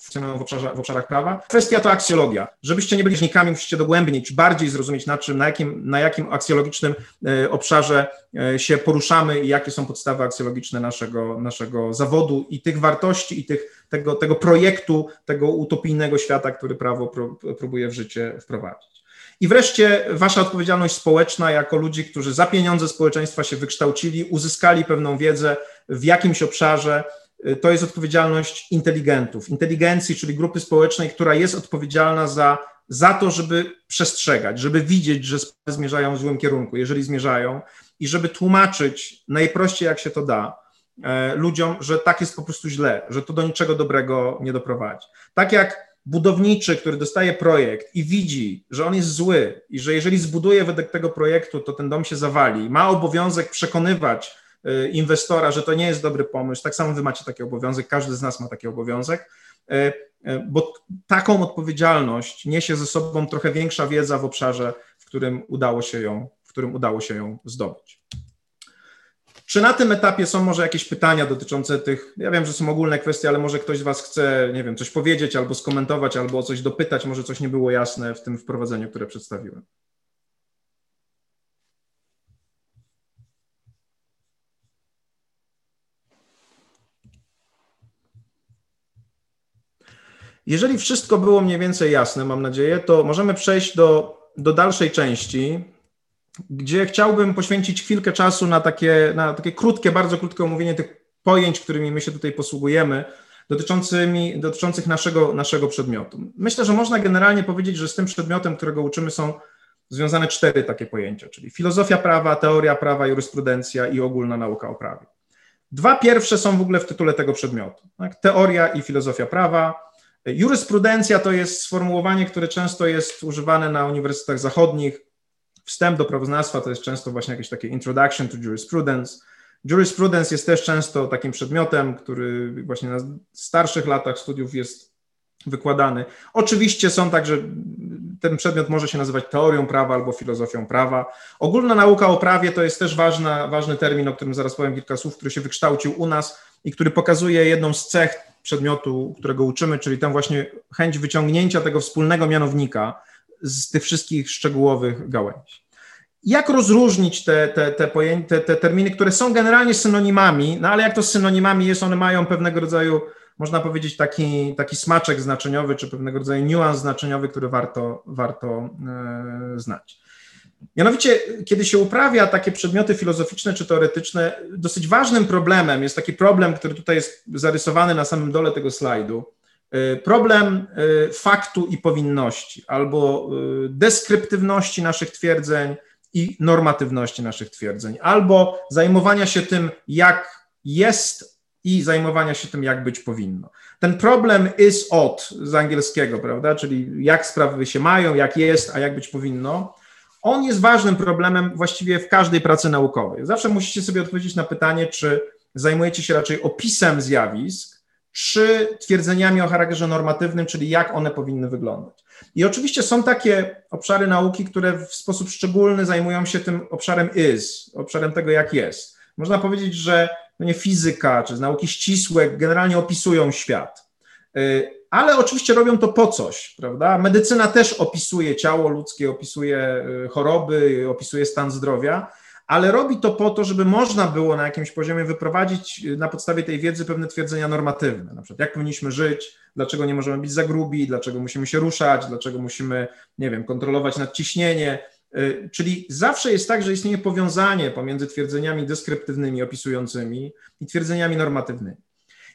funkcjonują w, obszarze, w obszarach prawa. Kwestia to aksjologia. Żebyście nie byli żnikami, musicie dogłębniej, bardziej zrozumieć, na czym, na jakim, na jakim aksjologicznym e, obszarze e, się poruszamy i jakie są podstawy aksjologiczne naszego, naszego zawodu i tych wartości i tych, tego, tego projektu, tego utopijnego świata, który prawo próbuje w życie wprowadzić. I wreszcie wasza odpowiedzialność społeczna jako ludzi, którzy za pieniądze społeczeństwa się wykształcili, uzyskali pewną wiedzę w jakimś obszarze to jest odpowiedzialność inteligentów, inteligencji, czyli grupy społecznej, która jest odpowiedzialna za, za to, żeby przestrzegać, żeby widzieć, że sprawy zmierzają w złym kierunku, jeżeli zmierzają, i żeby tłumaczyć najprościej, jak się to da, e, ludziom, że tak jest po prostu źle, że to do niczego dobrego nie doprowadzi. Tak jak budowniczy, który dostaje projekt i widzi, że on jest zły i że jeżeli zbuduje według tego projektu, to ten dom się zawali, ma obowiązek przekonywać inwestora, że to nie jest dobry pomysł. Tak samo wy macie taki obowiązek, każdy z nas ma taki obowiązek, e, bo taką odpowiedzialność niesie ze sobą trochę większa wiedza w obszarze, w którym udało się ją w którym udało się ją zdobyć. Czy na tym etapie są może jakieś pytania dotyczące tych, ja wiem, że są ogólne kwestie, ale może ktoś z Was chce, nie wiem, coś powiedzieć albo skomentować, albo o coś dopytać, może coś nie było jasne w tym wprowadzeniu, które przedstawiłem. Jeżeli wszystko było mniej więcej jasne, mam nadzieję, to możemy przejść do, do dalszej części, gdzie chciałbym poświęcić chwilkę czasu na takie, na takie krótkie, bardzo krótkie omówienie tych pojęć, którymi my się tutaj posługujemy, dotyczącymi, dotyczących naszego, naszego przedmiotu. Myślę, że można generalnie powiedzieć, że z tym przedmiotem, którego uczymy, są związane cztery takie pojęcia, czyli filozofia prawa, teoria prawa, jurysprudencja i ogólna nauka o prawie. Dwa pierwsze są w ogóle w tytule tego przedmiotu. Tak? Teoria i filozofia prawa. Jurysprudencja to jest sformułowanie, które często jest używane na uniwersytetach zachodnich, wstęp do prawoznawstwa to jest często właśnie jakieś takie introduction to jurisprudence. Jurisprudence jest też często takim przedmiotem, który właśnie na starszych latach studiów jest wykładany. Oczywiście są także, ten przedmiot może się nazywać teorią prawa albo filozofią prawa. Ogólna nauka o prawie to jest też ważna, ważny termin, o którym zaraz powiem kilka słów, który się wykształcił u nas i który pokazuje jedną z cech przedmiotu, którego uczymy, czyli tam właśnie chęć wyciągnięcia tego wspólnego mianownika z tych wszystkich szczegółowych gałęzi. Jak rozróżnić te, te, te, te terminy, które są generalnie synonimami, no ale jak to z synonimami jest, one mają pewnego rodzaju, można powiedzieć, taki, taki smaczek znaczeniowy, czy pewnego rodzaju niuans znaczeniowy, który warto, warto e, znać. Mianowicie, kiedy się uprawia takie przedmioty filozoficzne czy teoretyczne, dosyć ważnym problemem jest taki problem, który tutaj jest zarysowany na samym dole tego slajdu, Y, problem y, faktu i powinności, albo y, deskryptywności naszych twierdzeń i normatywności naszych twierdzeń, albo zajmowania się tym, jak jest i zajmowania się tym, jak być powinno. Ten problem is od z angielskiego, prawda, czyli jak sprawy się mają, jak jest, a jak być powinno, on jest ważnym problemem właściwie w każdej pracy naukowej. Zawsze musicie sobie odpowiedzieć na pytanie, czy zajmujecie się raczej opisem zjawisk, czy twierdzeniami o charakterze normatywnym, czyli jak one powinny wyglądać. I oczywiście są takie obszary nauki, które w sposób szczególny zajmują się tym obszarem is, obszarem tego, jak jest. Można powiedzieć, że no nie fizyka czy nauki ścisłe generalnie opisują świat. Ale oczywiście robią to po coś, prawda? Medycyna też opisuje ciało ludzkie, opisuje y, choroby, opisuje stan zdrowia, ale robi to po to, żeby można było na jakimś poziomie wyprowadzić y, na podstawie tej wiedzy pewne twierdzenia normatywne, na przykład jak powinniśmy żyć, dlaczego nie możemy być za grubi, dlaczego musimy się ruszać, dlaczego musimy, nie wiem, kontrolować nadciśnienie, y, Czyli zawsze jest tak, że istnieje powiązanie pomiędzy twierdzeniami deskryptywnymi, opisującymi i twierdzeniami normatywnymi.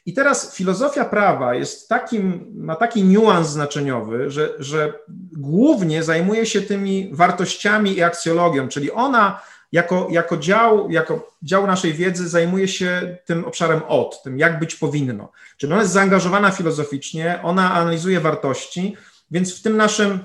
I teraz filozofia prawa jest takim, ma taki niuans znaczeniowy, że, że głównie zajmuje się tymi wartościami i aksjologią, czyli ona jako, jako, dział, jako dział naszej wiedzy zajmuje się tym obszarem od, tym jak być powinno. Czyli ona jest zaangażowana filozoficznie, ona analizuje wartości, więc w tym naszym,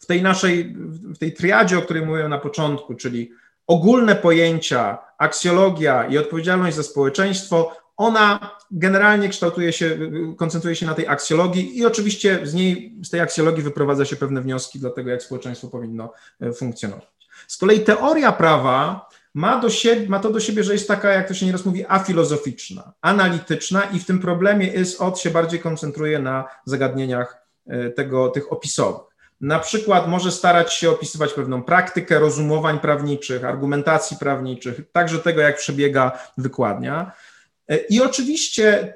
w tej naszej, w tej triadzie, o której mówiłem na początku, czyli ogólne pojęcia, aksjologia i odpowiedzialność za społeczeństwo, ona generalnie kształtuje się, koncentruje się na tej aksjologii i oczywiście z niej, z tej aksjologii wyprowadza się pewne wnioski dla tego, jak społeczeństwo powinno e, funkcjonować. Z kolei teoria prawa ma, do siebie, ma to do siebie, że jest taka, jak to się nieraz mówi, afilozoficzna, analityczna i w tym problemie is od się bardziej koncentruje na zagadnieniach e, tego, tych opisowych. Na przykład może starać się opisywać pewną praktykę rozumowań prawniczych, argumentacji prawniczych, także tego, jak przebiega wykładnia. E, I oczywiście e,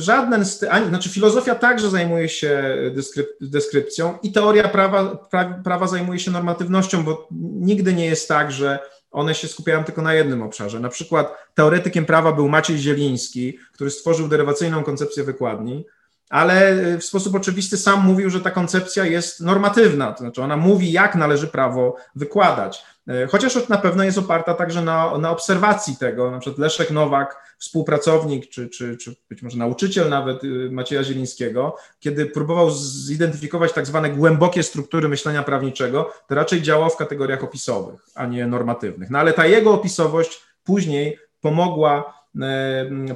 żaden z tych, znaczy filozofia także zajmuje się deskryp, deskrypcją i teoria prawa, pra, prawa zajmuje się normatywnością, bo nigdy nie jest tak, że one się skupiają tylko na jednym obszarze. Na przykład teoretykiem prawa był Maciej Zieliński, który stworzył derywacyjną koncepcję wykładni, ale w sposób oczywisty sam mówił, że ta koncepcja jest normatywna, to znaczy ona mówi, jak należy prawo wykładać. E, chociaż na pewno jest oparta także na, na obserwacji tego. Na przykład Leszek Nowak, współpracownik, czy, czy, czy być może nauczyciel nawet y, Macieja Zielińskiego, kiedy próbował zidentyfikować tak zwane głębokie struktury myślenia prawniczego, to raczej działał w kategoriach opisowych, a nie normatywnych. No ale ta jego opisowość później pomogła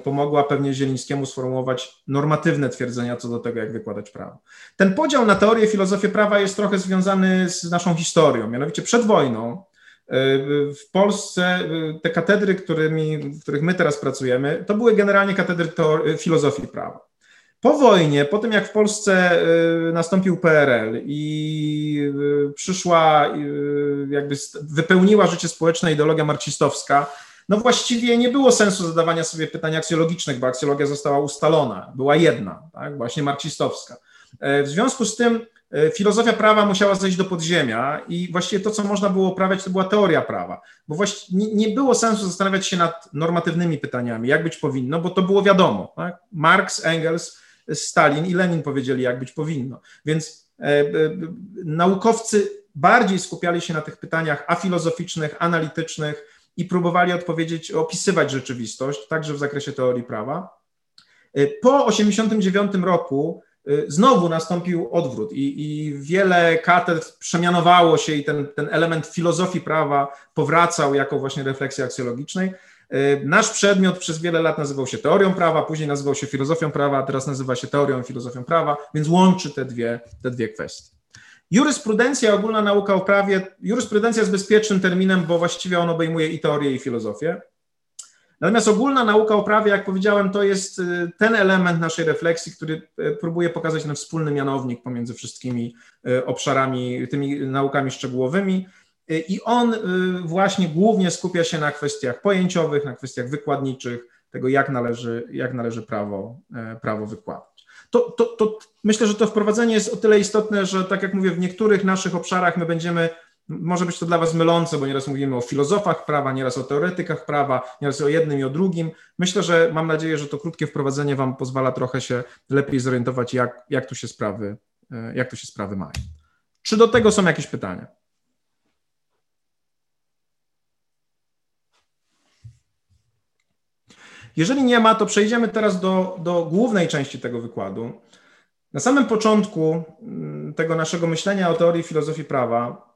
pomogła pewnie Zielińskiemu sformułować normatywne twierdzenia co do tego, jak wykładać prawo. Ten podział na teorię i filozofię prawa jest trochę związany z naszą historią. Mianowicie przed wojną w Polsce y, te katedry, którymi, w których my teraz pracujemy, to były generalnie katedry filozofii prawa. Po wojnie, po tym jak w Polsce nastąpił PRL i przyszła, jakby wypełniła życie społeczne ideologia marksistowska, no właściwie nie było sensu zadawania sobie pytań aksjologicznych, bo aksjologia została ustalona, była jedna, tak, właśnie marksistowska. E, w związku z tym E, filozofia prawa musiała zejść do podziemia i właściwie to, co można było uprawiać, to była teoria prawa, bo właściwie nie było sensu zastanawiać się nad normatywnymi pytaniami, jak być powinno, bo to było wiadomo. Tak? Marx, Engels, Stalin i Lenin powiedzieli, jak być powinno. Więc e, e, naukowcy bardziej skupiali się na tych pytaniach afilozoficznych, analitycznych i próbowali odpowiedzieć, opisywać rzeczywistość, także w zakresie teorii prawa. E, po 1989 roku Y, znowu nastąpił odwrót i, i, wiele katedr przemianowało się i ten, ten element filozofii prawa powracał jako właśnie refleksji aksjologicznej. Y, nasz przedmiot przez wiele lat nazywał się teorią prawa, później nazywał się filozofią prawa, a teraz nazywa się teorią i filozofią prawa, więc łączy te dwie, te dwie kwestie. Jurysprudencja, ogólna nauka o prawie, jurysprudencja jest bezpiecznym terminem, bo właściwie on obejmuje i teorię, i filozofię. Natomiast ogólna nauka o prawie, jak powiedziałem, to jest y, ten element naszej refleksji, który y, próbuje pokazać ten wspólny mianownik pomiędzy wszystkimi y, obszarami, tymi naukami szczegółowymi. I on właśnie głównie skupia się na kwestiach pojęciowych, na kwestiach wykładniczych, tego, jak należy, jak należy prawo, prawo wykładać. To, to, to myślę, że to wprowadzenie jest o tyle istotne, że tak jak mówię, w niektórych naszych obszarach my będziemy może być to dla Was mylące, bo nieraz mówimy o filozofach prawa, nieraz o teoretykach prawa, nieraz o jednym i o drugim. Myślę, że mam nadzieję, że to krótkie wprowadzenie Wam pozwala trochę się lepiej zorientować, jak, jak, tu, się sprawy, e, jak tu się sprawy mają. Czy do tego są jakieś pytania? Jeżeli nie ma, to przejdziemy teraz do, do głównej części tego wykładu. Na samym początku mm, tego naszego myślenia o teorii filozofii prawa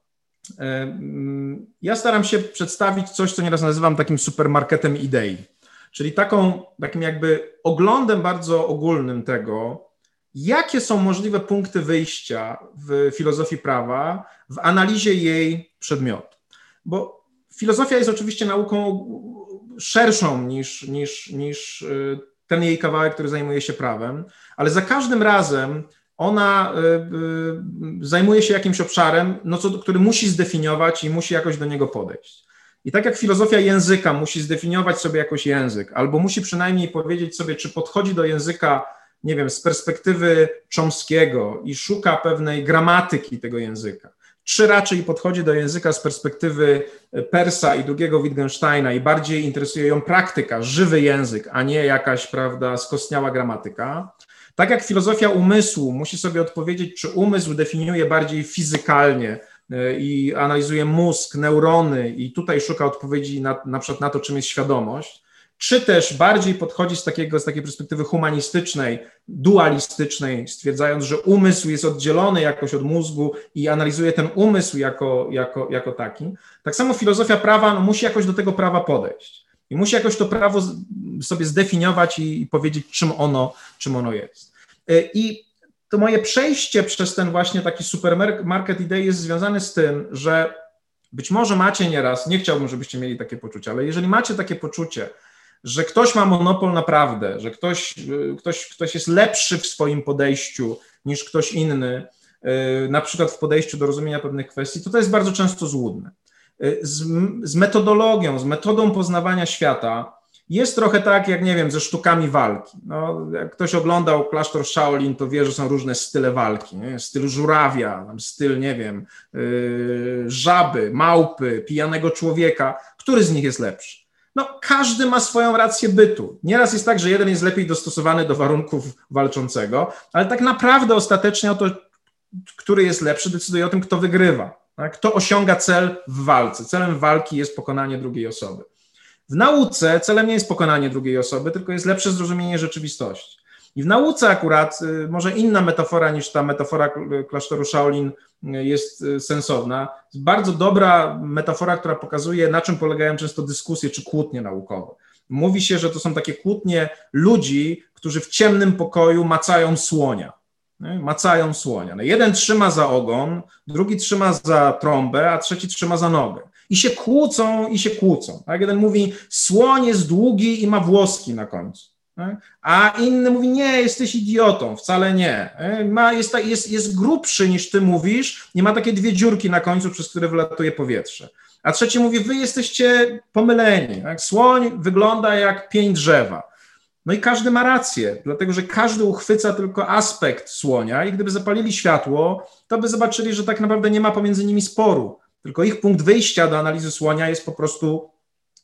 ja staram się przedstawić coś, co nieraz nazywam takim supermarketem idei, czyli taką, takim jakby oglądem bardzo ogólnym tego, jakie są możliwe punkty wyjścia w filozofii prawa, w analizie jej przedmiotu. Bo filozofia jest oczywiście nauką szerszą niż, niż, niż y, ten jej kawałek, który zajmuje się prawem, ale za każdym razem ona y, y, zajmuje się jakimś obszarem, no co, który musi zdefiniować i musi jakoś do niego podejść. I tak jak filozofia języka musi zdefiniować sobie jakoś język, albo musi przynajmniej powiedzieć sobie, czy podchodzi do języka, nie wiem, z perspektywy Chomskiego i szuka pewnej gramatyki tego języka, czy raczej podchodzi do języka z perspektywy Persa i drugiego Wittgensteina i bardziej interesuje ją praktyka, żywy język, a nie jakaś, prawda, skostniała gramatyka, tak jak filozofia umysłu musi sobie odpowiedzieć, czy umysł definiuje bardziej fizykalnie e, i analizuje mózg, neurony i tutaj szuka odpowiedzi na, na przykład na to, czym jest świadomość, czy też bardziej podchodzi z, takiego, z takiej perspektywy humanistycznej, dualistycznej, stwierdzając, że umysł jest oddzielony jakoś od mózgu i analizuje ten umysł jako, jako, jako taki. Tak samo filozofia prawa no, musi jakoś do tego prawa podejść. I musi jakoś to prawo sobie zdefiniować i, i powiedzieć, czym ono, czym ono jest. E, I to moje przejście przez ten właśnie taki supermarket idei jest związane z tym, że być może macie nieraz, nie chciałbym, żebyście mieli takie poczucie, ale jeżeli macie takie poczucie, że ktoś ma monopol na prawdę, że ktoś, e, ktoś, ktoś jest lepszy w swoim podejściu niż ktoś inny, e, na przykład w podejściu do rozumienia pewnych kwestii, to to jest bardzo często złudne. Z, z metodologią, z metodą poznawania świata Jest trochę tak, jak nie wiem, ze sztukami walki. No, jak ktoś oglądał klasztor Shaolin, to wie, że są różne style walki. Nie? Styl żurawia, styl, nie wiem, yy, żaby, małpy, pijanego człowieka. Który z nich jest lepszy? No, każdy ma swoją rację bytu. Nieraz jest tak, że jeden jest lepiej dostosowany do warunków walczącego, ale tak naprawdę ostatecznie o to, który jest lepszy, decyduje o tym, kto wygrywa. Tak? Kto osiąga cel w walce. Celem walki jest pokonanie drugiej osoby. W nauce celem nie jest pokonanie drugiej osoby, tylko jest lepsze zrozumienie rzeczywistości. I w nauce akurat y, może inna metafora niż ta metafora klasztoru Shaolin jest y, sensowna. Bardzo dobra metafora, która pokazuje, na czym polegają często dyskusje czy kłótnie naukowe. Mówi się, że to są takie kłótnie ludzi, którzy w ciemnym pokoju macają słonia. Nie? Macają słonia. No jeden trzyma za ogon, drugi trzyma za trąbę, a trzeci trzyma za nogę i się kłócą, i się kłócą. Tak? Jeden mówi, słoń jest długi i ma włoski na końcu. Tak? A inny mówi, nie, jesteś idiotą, wcale nie. Ma, jest, jest, jest grubszy niż ty mówisz, nie ma takie dwie dziurki na końcu, przez które wylatuje powietrze. A trzeci mówi, wy jesteście pomyleni. Tak? Słoń wygląda jak pień drzewa. No i każdy ma rację, dlatego że każdy uchwyca tylko aspekt słonia i gdyby zapalili światło, to by zobaczyli, że tak naprawdę nie ma pomiędzy nimi sporu tylko ich punkt wyjścia do analizy słonia jest po prostu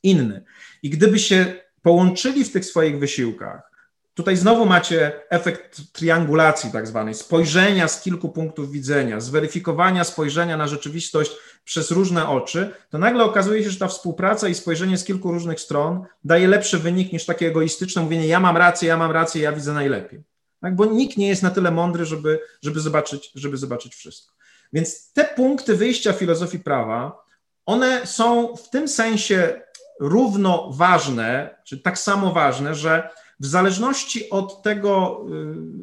inny. I gdyby się połączyli w tych swoich wysiłkach, tutaj znowu macie efekt triangulacji, tak zwanej, spojrzenia z kilku punktów widzenia, zweryfikowania spojrzenia na rzeczywistość przez różne oczy, to nagle okazuje się, że ta współpraca i spojrzenie z kilku różnych stron daje lepszy wynik niż takie egoistyczne mówienie: Ja mam rację, ja mam rację, ja widzę najlepiej. Tak? Bo nikt nie jest na tyle mądry, żeby, żeby, zobaczyć, żeby zobaczyć wszystko. Więc te punkty wyjścia filozofii prawa, one są w tym sensie równo ważne, czy tak samo ważne, że w zależności od tego,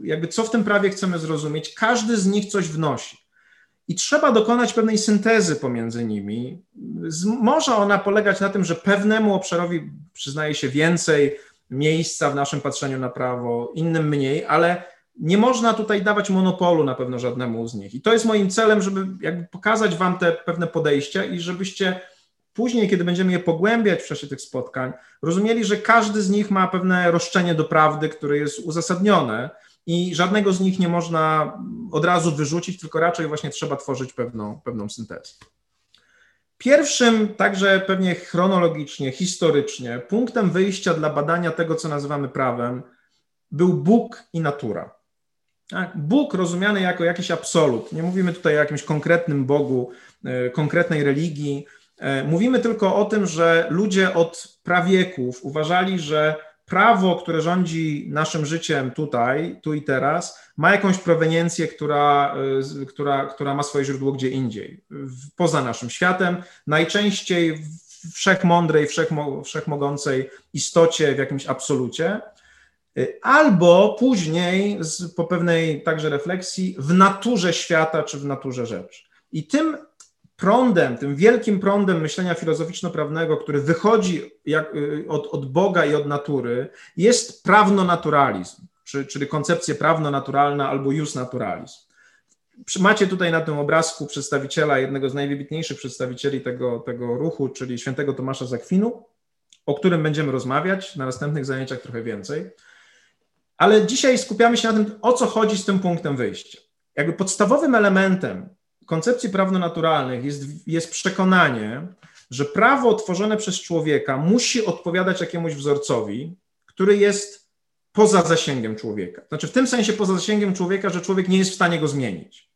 y, jakby co w tym prawie chcemy zrozumieć, każdy z nich coś wnosi. I trzeba dokonać pewnej syntezy pomiędzy nimi. Może ona polegać na tym, że pewnemu obszarowi przyznaje się więcej miejsca w naszym patrzeniu na prawo, innym mniej, ale nie można tutaj dawać monopolu na pewno żadnemu z nich. I to jest moim celem, żeby jakby pokazać Wam te pewne podejścia i żebyście później, kiedy będziemy je pogłębiać w czasie tych spotkań, rozumieli, że każdy z nich ma pewne roszczenie do prawdy, które jest uzasadnione i żadnego z nich nie można od razu wyrzucić, tylko raczej właśnie trzeba tworzyć pewną, pewną syntezę. Pierwszym, także pewnie chronologicznie, historycznie, punktem wyjścia dla badania tego, co nazywamy prawem, był Bóg i natura. Tak? Bóg rozumiany jako jakiś absolut. Nie mówimy tutaj o jakimś konkretnym Bogu, e, konkretnej religii. E, mówimy tylko o tym, że ludzie od prawieków uważali, że prawo, które rządzi naszym życiem tutaj, tu i teraz, ma jakąś proweniencję, która, e, która, która ma swoje źródło gdzie indziej, poza naszym światem, najczęściej w wszechmądrej, wszechmo, wszechmogącej istocie, w jakimś absolucie. Y, albo później, po pewnej także refleksji, w naturze świata czy w naturze rzeczy. I tym prądem, tym wielkim prądem myślenia filozoficzno-prawnego, który wychodzi jak, y, od, od Boga i od natury, jest prawno-naturalizm, czy, czyli koncepcja prawno-naturalna albo jus naturalizm. Macie tutaj na tym obrazku przedstawiciela, jednego z najwybitniejszych przedstawicieli tego, tego ruchu, czyli świętego Tomasza Zakwinu, o którym będziemy rozmawiać na następnych zajęciach trochę więcej. Ale dzisiaj skupiamy się na tym, o co chodzi z tym punktem wyjścia. Jakby podstawowym elementem koncepcji prawno-naturalnych jest, jest przekonanie, że prawo tworzone przez człowieka musi odpowiadać jakiemuś wzorcowi, który jest poza zasięgiem człowieka. Znaczy, w tym sensie poza zasięgiem człowieka, że człowiek nie jest w stanie go zmienić.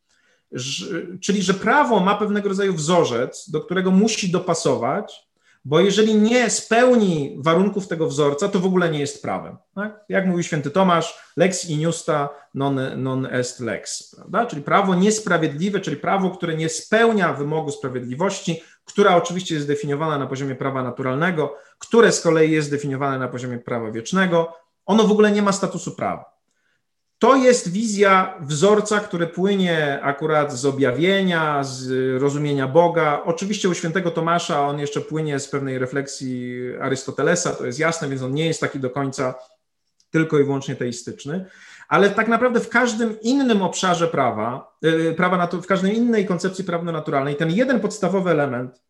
Czyli, że prawo ma pewnego rodzaju wzorzec, do którego musi dopasować, bo jeżeli nie spełni warunków tego wzorca, to w ogóle nie jest prawem. Tak? Jak mówi święty Tomasz, lex injusta non, non est lex, prawda? czyli prawo niesprawiedliwe, czyli prawo, które nie spełnia wymogu sprawiedliwości, która oczywiście jest definiowana na poziomie prawa naturalnego, które z kolei jest definiowane na poziomie prawa wiecznego, ono w ogóle nie ma statusu prawa. To jest wizja wzorca, który płynie akurat z objawienia, z rozumienia Boga. Oczywiście u świętego Tomasza on jeszcze płynie z pewnej refleksji Arystotelesa, to jest jasne, więc on nie jest taki do końca tylko i wyłącznie teistyczny, ale tak naprawdę w każdym innym obszarze prawa, y, prawa w każdej innej koncepcji prawno-naturalnej, ten jeden podstawowy element,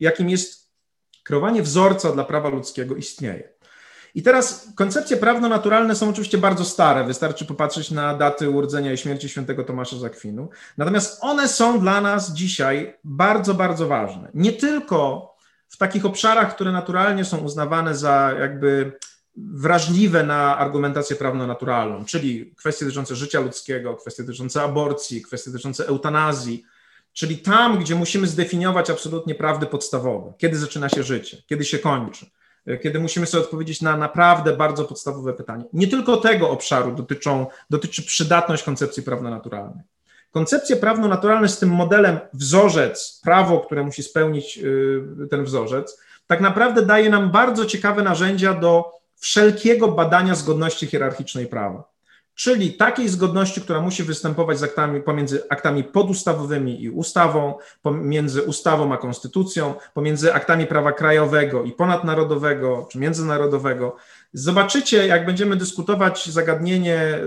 jakim jest kreowanie wzorca dla prawa ludzkiego, istnieje. I teraz koncepcje prawno-naturalne są oczywiście bardzo stare. Wystarczy popatrzeć na daty urodzenia i śmierci świętego Tomasza z Akwinu. Natomiast one są dla nas dzisiaj bardzo, bardzo ważne. Nie tylko w takich obszarach, które naturalnie są uznawane za jakby wrażliwe na argumentację prawno-naturalną, czyli kwestie dotyczące życia ludzkiego, kwestie dotyczące aborcji, kwestie dotyczące eutanazji, czyli tam, gdzie musimy zdefiniować absolutnie prawdy podstawowe, kiedy zaczyna się życie, kiedy się kończy, kiedy musimy sobie odpowiedzieć na naprawdę bardzo podstawowe pytanie. Nie tylko tego obszaru dotyczą, dotyczy przydatność koncepcji prawno-naturalnej. Koncepcje prawno-naturalne z tym modelem wzorzec, prawo, które musi spełnić y, ten wzorzec, tak naprawdę daje nam bardzo ciekawe narzędzia do wszelkiego badania zgodności hierarchicznej prawa. Czyli takiej zgodności, która musi występować aktami, pomiędzy aktami podustawowymi i ustawą, pomiędzy ustawą a konstytucją, pomiędzy aktami prawa krajowego i ponadnarodowego czy międzynarodowego. Zobaczycie, jak będziemy dyskutować zagadnienie e,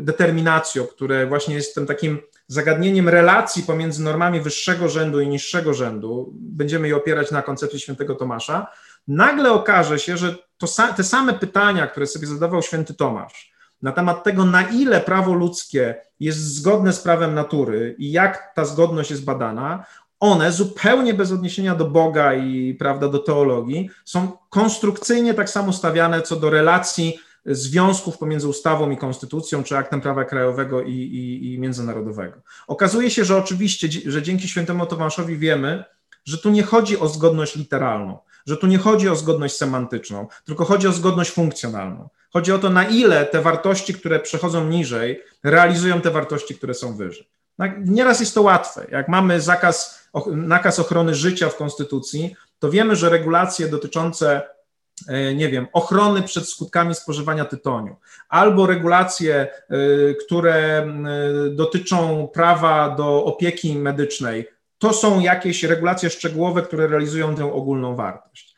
determinacją, które właśnie jest tym takim zagadnieniem relacji pomiędzy normami wyższego rzędu i niższego rzędu, będziemy je opierać na koncepcji świętego Tomasza, nagle okaże się, że to, te same pytania, które sobie zadawał święty Tomasz, na temat tego, na ile prawo ludzkie jest zgodne z prawem natury i jak ta zgodność jest badana, one zupełnie bez odniesienia do Boga i prawda, do teologii są konstrukcyjnie tak samo stawiane co do relacji związków pomiędzy ustawą i konstytucją, czy aktem prawa krajowego i, i, i międzynarodowego. Okazuje się, że oczywiście, że dzięki świętemu Tomaszowi wiemy, że tu nie chodzi o zgodność literalną, że tu nie chodzi o zgodność semantyczną, tylko chodzi o zgodność funkcjonalną. Chodzi o to, na ile te wartości, które przechodzą niżej, realizują te wartości, które są wyżej. Nieraz jest to łatwe. Jak mamy zakaz, nakaz ochrony życia w Konstytucji, to wiemy, że regulacje dotyczące E, nie wiem, ochrony przed skutkami spożywania tytoniu, albo regulacje, e, które e, dotyczą prawa do opieki medycznej, to są jakieś regulacje szczegółowe, które realizują tę ogólną wartość.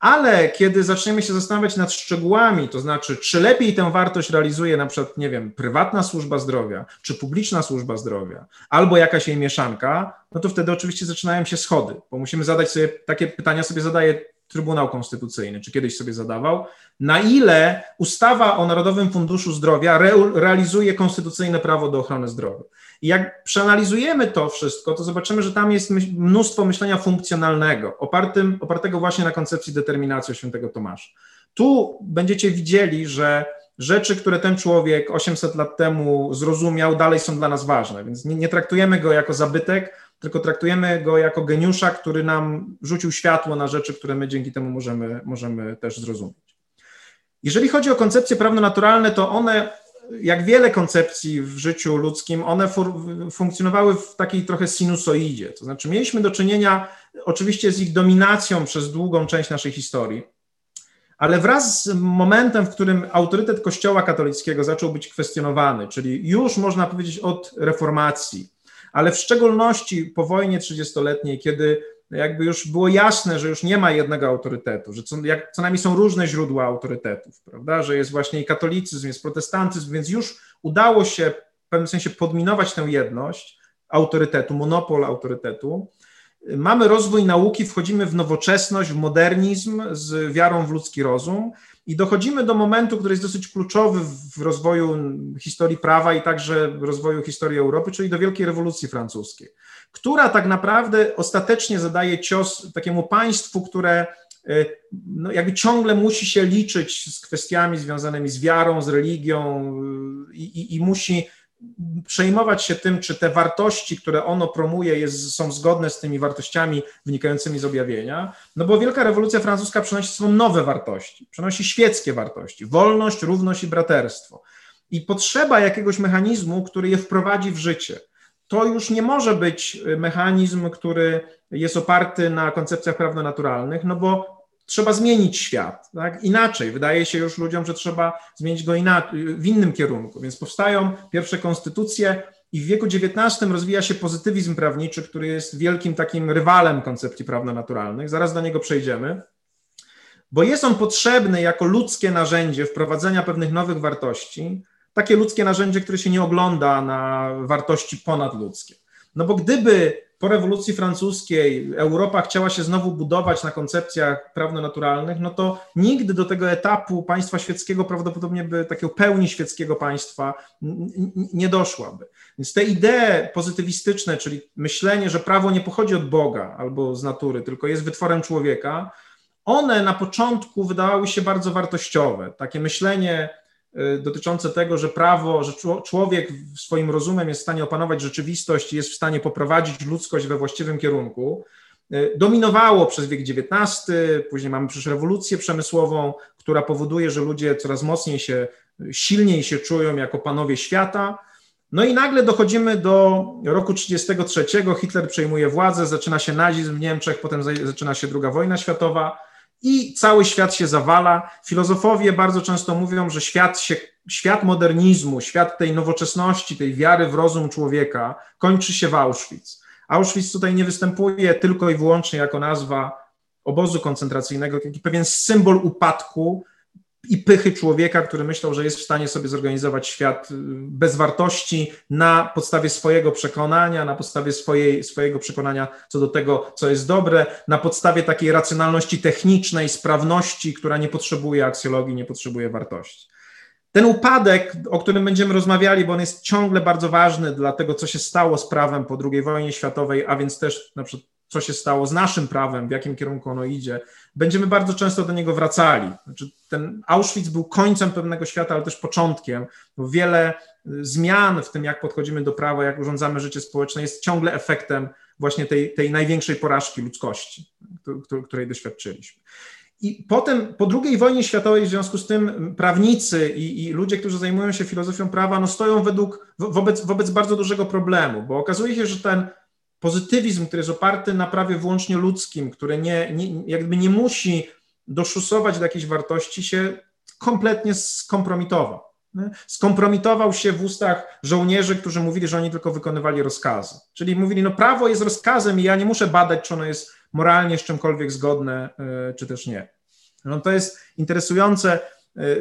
Ale kiedy zaczniemy się zastanawiać nad szczegółami, to znaczy, czy lepiej tę wartość realizuje na przykład, nie wiem, prywatna służba zdrowia, czy publiczna służba zdrowia, albo jakaś jej mieszanka, no to wtedy oczywiście zaczynają się schody, bo musimy zadać sobie, takie pytania sobie zadaje Trybunał Konstytucyjny, czy kiedyś sobie zadawał, na ile ustawa o Narodowym Funduszu Zdrowia re realizuje konstytucyjne prawo do ochrony zdrowia. I jak przeanalizujemy to wszystko, to zobaczymy, że tam jest mnóstwo myślenia funkcjonalnego, opartym, opartego właśnie na koncepcji determinacji świętego Tomasza. Tu będziecie widzieli, że rzeczy, które ten człowiek 800 lat temu zrozumiał, dalej są dla nas ważne, więc nie, nie traktujemy go jako zabytek, tylko traktujemy go jako geniusza, który nam rzucił światło na rzeczy, które my dzięki temu możemy, możemy też zrozumieć. Jeżeli chodzi o koncepcje prawno-naturalne, to one, jak wiele koncepcji w życiu ludzkim, one funkcjonowały w takiej trochę sinusoidzie. To znaczy, mieliśmy do czynienia oczywiście z ich dominacją przez długą część naszej historii, ale wraz z momentem, w którym autorytet Kościoła katolickiego zaczął być kwestionowany, czyli już można powiedzieć od reformacji, ale w szczególności po wojnie 30-letniej, kiedy jakby już było jasne, że już nie ma jednego autorytetu, że co, jak, co najmniej są różne źródła autorytetów, prawda, że jest właśnie i katolicyzm, jest protestantyzm, więc już udało się w pewnym sensie podminować tę jedność autorytetu, monopol autorytetu. Mamy rozwój nauki, wchodzimy w nowoczesność, w modernizm z wiarą w ludzki rozum i dochodzimy do momentu, który jest dosyć kluczowy w rozwoju historii prawa i także rozwoju historii Europy, czyli do Wielkiej Rewolucji Francuskiej, która tak naprawdę ostatecznie zadaje cios takiemu państwu, które e, no jakby ciągle musi się liczyć z kwestiami związanymi z wiarą, z religią e, i, i, i musi przejmować się tym, czy te wartości, które ono promuje, jest, są zgodne z tymi wartościami wynikającymi z objawienia, no bo Wielka Rewolucja Francuska przynosi są nowe wartości, przynosi świeckie wartości, wolność, równość i braterstwo. I potrzeba jakiegoś mechanizmu, który je wprowadzi w życie. To już nie może być mechanizm, który jest oparty na koncepcjach prawno-naturalnych, no bo trzeba zmienić świat, tak? Inaczej. Wydaje się już ludziom, że trzeba zmienić go w innym kierunku. Więc powstają pierwsze konstytucje i w wieku XIX rozwija się pozytywizm prawniczy, który jest wielkim takim rywalem koncepcji prawno-naturalnych. Zaraz do niego przejdziemy. Bo jest on potrzebny jako ludzkie narzędzie wprowadzenia pewnych nowych wartości, takie ludzkie narzędzie, które się nie ogląda na wartości ponadludzkie. No bo gdyby po rewolucji francuskiej Europa chciała się znowu budować na koncepcjach prawno-naturalnych, no to nigdy do tego etapu państwa świeckiego, prawdopodobnie by takiego pełni świeckiego państwa nie doszłaby. Więc te idee pozytywistyczne, czyli myślenie, że prawo nie pochodzi od Boga albo z natury, tylko jest wytworem człowieka, one na początku wydawały się bardzo wartościowe. Takie myślenie dotyczące tego, że prawo, że człowiek swoim rozumem jest w stanie opanować rzeczywistość i jest w stanie poprowadzić ludzkość we właściwym kierunku, y, dominowało przez wiek XIX, później mamy przecież rewolucję przemysłową, która powoduje, że ludzie coraz mocniej się, silniej się czują jako panowie świata. No i nagle dochodzimy do roku 1933, Hitler przejmuje władzę, zaczyna się nazizm w Niemczech, potem zaczyna się II wojna światowa i cały świat się zawala. Filozofowie bardzo często mówią, że świat, się, świat modernizmu, świat tej nowoczesności, tej wiary w rozum człowieka kończy się w Auschwitz. Auschwitz tutaj nie występuje tylko i wyłącznie jako nazwa obozu koncentracyjnego, jak pewien symbol upadku i pychy człowieka, który myślał, że jest w stanie sobie zorganizować świat y, bez wartości na podstawie swojego przekonania, na podstawie swojej, swojego przekonania co do tego, co jest dobre, na podstawie takiej racjonalności technicznej, sprawności, która nie potrzebuje aksjologii, nie potrzebuje wartości. Ten upadek, o którym będziemy rozmawiali, bo on jest ciągle bardzo ważny dla tego, co się stało z prawem po II wojnie światowej, a więc też na przykład co się stało z naszym prawem, w jakim kierunku ono idzie, będziemy bardzo często do niego wracali. Znaczy, ten Auschwitz był końcem pewnego świata, ale też początkiem, bo wiele y, zmian w tym, jak podchodzimy do prawa, jak urządzamy życie społeczne, jest ciągle efektem właśnie tej, tej największej porażki ludzkości, której doświadczyliśmy. I potem, po II wojnie światowej, w związku z tym prawnicy i, i, ludzie, którzy zajmują się filozofią prawa, no stoją według, wobec, wobec bardzo dużego problemu, bo okazuje się, że ten pozytywizm, który jest oparty na prawie wyłącznie ludzkim, który nie, nie, jakby nie musi doszusować do jakiejś wartości, się kompletnie skompromitował. Skompromitował się w ustach żołnierzy, którzy mówili, że oni tylko wykonywali rozkazy. Czyli mówili, no prawo jest rozkazem i ja nie muszę badać, czy ono jest moralnie z czymkolwiek zgodne, e, czy też nie. No to jest interesujące. E,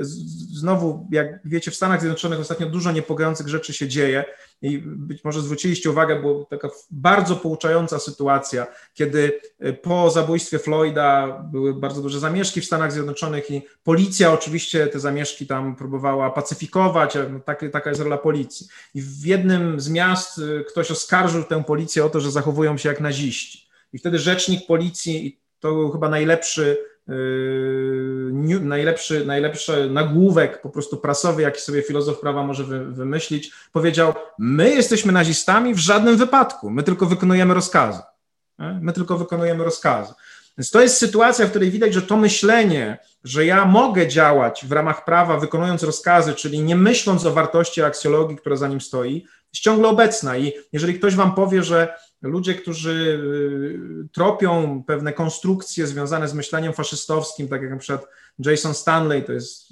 znowu, jak wiecie, w Stanach Zjednoczonych ostatnio dużo niepokojących rzeczy się dzieje i być może zwróciliście uwagę, bo taka bardzo pouczająca sytuacja, kiedy e, po zabójstwie Floyda były bardzo duże zamieszki w Stanach Zjednoczonych i policja oczywiście te zamieszki tam próbowała pacyfikować, tak, taka jest rola policji. I w jednym z miast e, ktoś oskarżył tę policję o to, że zachowują się jak naziści. I wtedy rzecznik policji, to był chyba najlepszy Yy, najlepszy, najlepszy nagłówek po prostu prasowy, jaki sobie filozof prawa może wy, wymyślić, powiedział: My jesteśmy nazistami w żadnym wypadku, my tylko wykonujemy rozkazy. My tylko wykonujemy rozkazy. Więc to jest sytuacja, w której widać, że to myślenie, że ja mogę działać w ramach prawa, wykonując rozkazy, czyli nie myśląc o wartości aksjologii, która za nim stoi, jest ciągle obecna. I jeżeli ktoś wam powie, że ludzie, którzy y, tropią pewne konstrukcje związane z myśleniem faszystowskim, tak jak na przykład Jason Stanley, to jest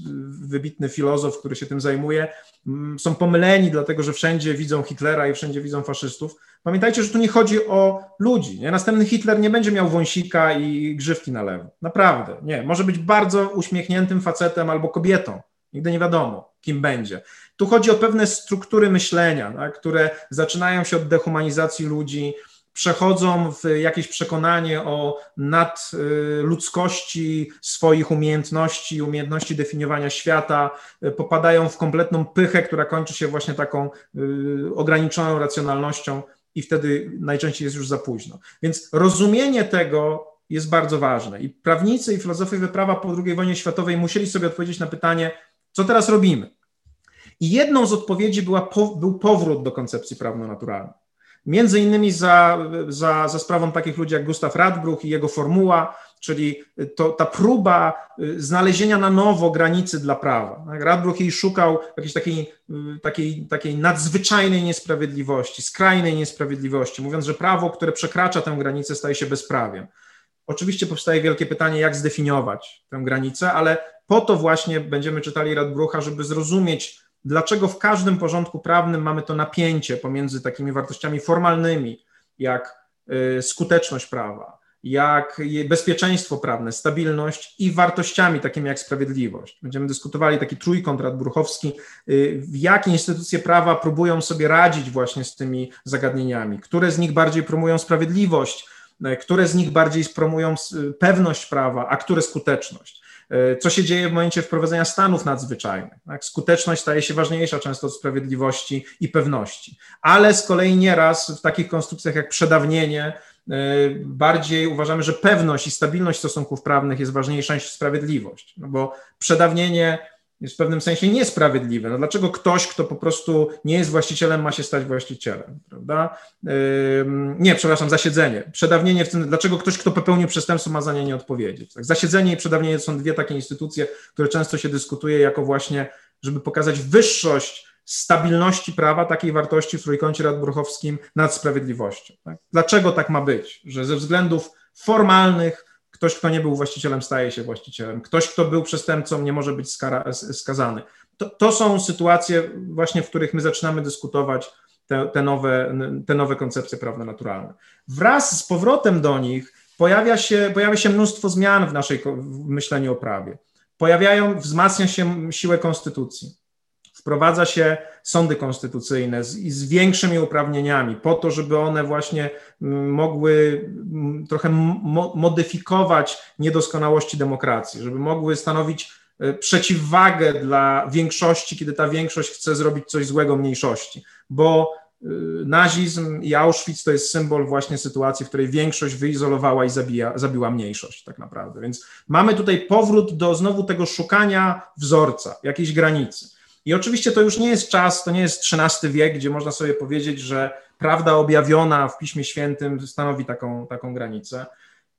wybitny filozof, który się tym zajmuje, mm, są pomyleni, dlatego że wszędzie widzą Hitlera i wszędzie widzą faszystów. Pamiętajcie, że tu nie chodzi o ludzi. Nie? Następny Hitler nie będzie miał wąsika i grzywki na lewo. Naprawdę. Nie. Może być bardzo uśmiechniętym facetem albo kobietą. Nigdy nie wiadomo, kim będzie. Tu chodzi o pewne struktury myślenia, tak, które zaczynają się od dehumanizacji ludzi, przechodzą w jakieś przekonanie o nadludzkości swoich umiejętności, umiejętności definiowania świata, popadają w kompletną pychę, która kończy się właśnie taką y, ograniczoną racjonalnością i wtedy najczęściej jest już za późno. Więc rozumienie tego jest bardzo ważne i prawnicy i filozofowie prawa po II wojnie światowej musieli sobie odpowiedzieć na pytanie, co teraz robimy? I jedną z odpowiedzi była, był powrót do koncepcji prawno-naturalnej. Między innymi za, za, za sprawą takich ludzi jak Gustav Radbruch i jego formuła, czyli to, ta próba y, znalezienia na nowo granicy dla prawa. Tak, Radbruch jej szukał jakiejś takiej, y, takiej, takiej nadzwyczajnej niesprawiedliwości, skrajnej niesprawiedliwości, mówiąc, że prawo, które przekracza tę granicę, staje się bezprawiem. Oczywiście powstaje wielkie pytanie, jak zdefiniować tę granicę, ale po to właśnie będziemy czytali Radbrucha, żeby zrozumieć, dlaczego w każdym porządku prawnym mamy to napięcie pomiędzy takimi wartościami formalnymi, jak y, skuteczność prawa, jak bezpieczeństwo prawne, stabilność i wartościami takimi jak sprawiedliwość. Będziemy dyskutowali taki trójkąt radbruchowski, y, jakie instytucje prawa próbują sobie radzić właśnie z tymi zagadnieniami, które z nich bardziej promują sprawiedliwość, y, które z nich bardziej promują pewność prawa, a które skuteczność. Co się dzieje w momencie wprowadzenia stanów nadzwyczajnych? Tak? Skuteczność staje się ważniejsza często od sprawiedliwości i pewności, ale z kolei nieraz w takich konstrukcjach jak przedawnienie E, bardziej uważamy, że pewność i stabilność stosunków prawnych jest ważniejsza niż sprawiedliwość, no bo przedawnienie jest w pewnym sensie niesprawiedliwe. No dlaczego ktoś, kto po prostu nie jest właścicielem, ma się stać właścicielem, prawda? Nie, przepraszam, zasiedzenie. Przedawnienie w tym, dlaczego ktoś, kto popełnił przestępstwo, ma za nie nie odpowiedzieć. Tak? Zasiedzenie i przedawnienie to są dwie takie instytucje, które często się dyskutuje jako właśnie, żeby pokazać wyższość stabilności prawa, takiej wartości w trójkącie radbruchowskim nad sprawiedliwością. Tak? Dlaczego tak ma być, że ze względów formalnych ktoś, kto nie był właścicielem, staje się właścicielem, ktoś, kto był przestępcą, nie może być skara, skazany. To, to, są sytuacje właśnie, w których my zaczynamy dyskutować te, te, nowe, te nowe koncepcje prawne naturalne. Wraz z powrotem do nich pojawia się, pojawia się mnóstwo zmian w naszej w myśleniu o prawie. Pojawiają, wzmacnia się siłę konstytucji wprowadza się sądy konstytucyjne z, z większymi uprawnieniami, po to, żeby one właśnie mm, mogły mm, trochę mo modyfikować niedoskonałości demokracji, żeby mogły stanowić e, przeciwwagę dla większości, kiedy ta większość chce zrobić coś złego mniejszości, bo e, nazizm i Auschwitz to jest symbol właśnie sytuacji, w której większość wyizolowała i zabija, zabiła mniejszość tak naprawdę. Więc mamy tutaj powrót do znowu tego szukania wzorca, jakiejś granicy. I oczywiście to już nie jest czas, to nie jest XIII wiek, gdzie można sobie powiedzieć, że prawda objawiona w Piśmie Świętym stanowi taką, taką granicę.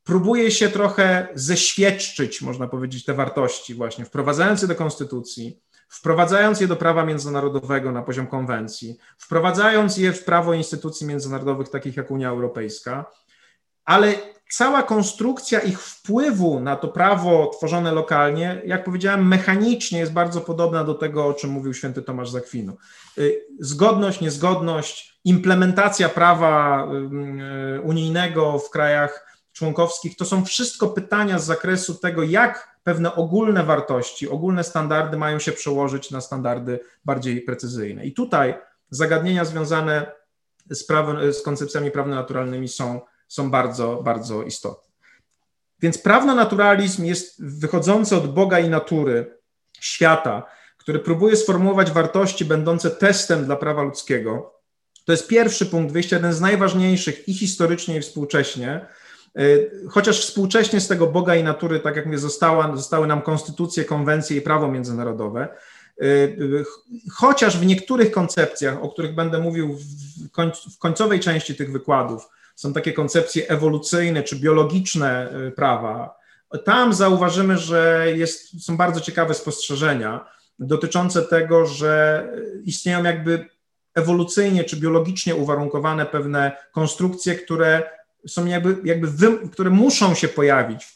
Próbuje się trochę zeświadczyć, można powiedzieć, te wartości, właśnie wprowadzając je do konstytucji, wprowadzając je do prawa międzynarodowego na poziom konwencji, wprowadzając je w prawo instytucji międzynarodowych, takich jak Unia Europejska, ale cała konstrukcja ich wpływu na to prawo tworzone lokalnie, jak powiedziałem, mechanicznie jest bardzo podobna do tego, o czym mówił święty Tomasz Zakwinu. Y, zgodność, niezgodność, implementacja prawa y, unijnego w krajach członkowskich to są wszystko pytania z zakresu tego, jak pewne ogólne wartości, ogólne standardy mają się przełożyć na standardy bardziej precyzyjne. I tutaj zagadnienia związane z, prawem, z koncepcjami prawno-naturalnymi są są bardzo, bardzo istotne. Więc prawno-naturalizm jest wychodzący od Boga i natury, świata, który próbuje sformułować wartości będące testem dla prawa ludzkiego. To jest pierwszy punkt wyjścia, jeden z najważniejszych i historycznie, i współcześnie. Y, chociaż współcześnie z tego Boga i natury, tak jak mówię, została, zostały nam konstytucje, konwencje i prawo międzynarodowe, y, y, chociaż w niektórych koncepcjach, o których będę mówił w końcowej części tych wykładów, są takie koncepcje ewolucyjne czy biologiczne y, prawa, tam zauważymy, że jest, są bardzo ciekawe spostrzeżenia dotyczące tego, że istnieją jakby ewolucyjnie czy biologicznie uwarunkowane pewne konstrukcje, które są jakby, jakby wy, które muszą się pojawić w,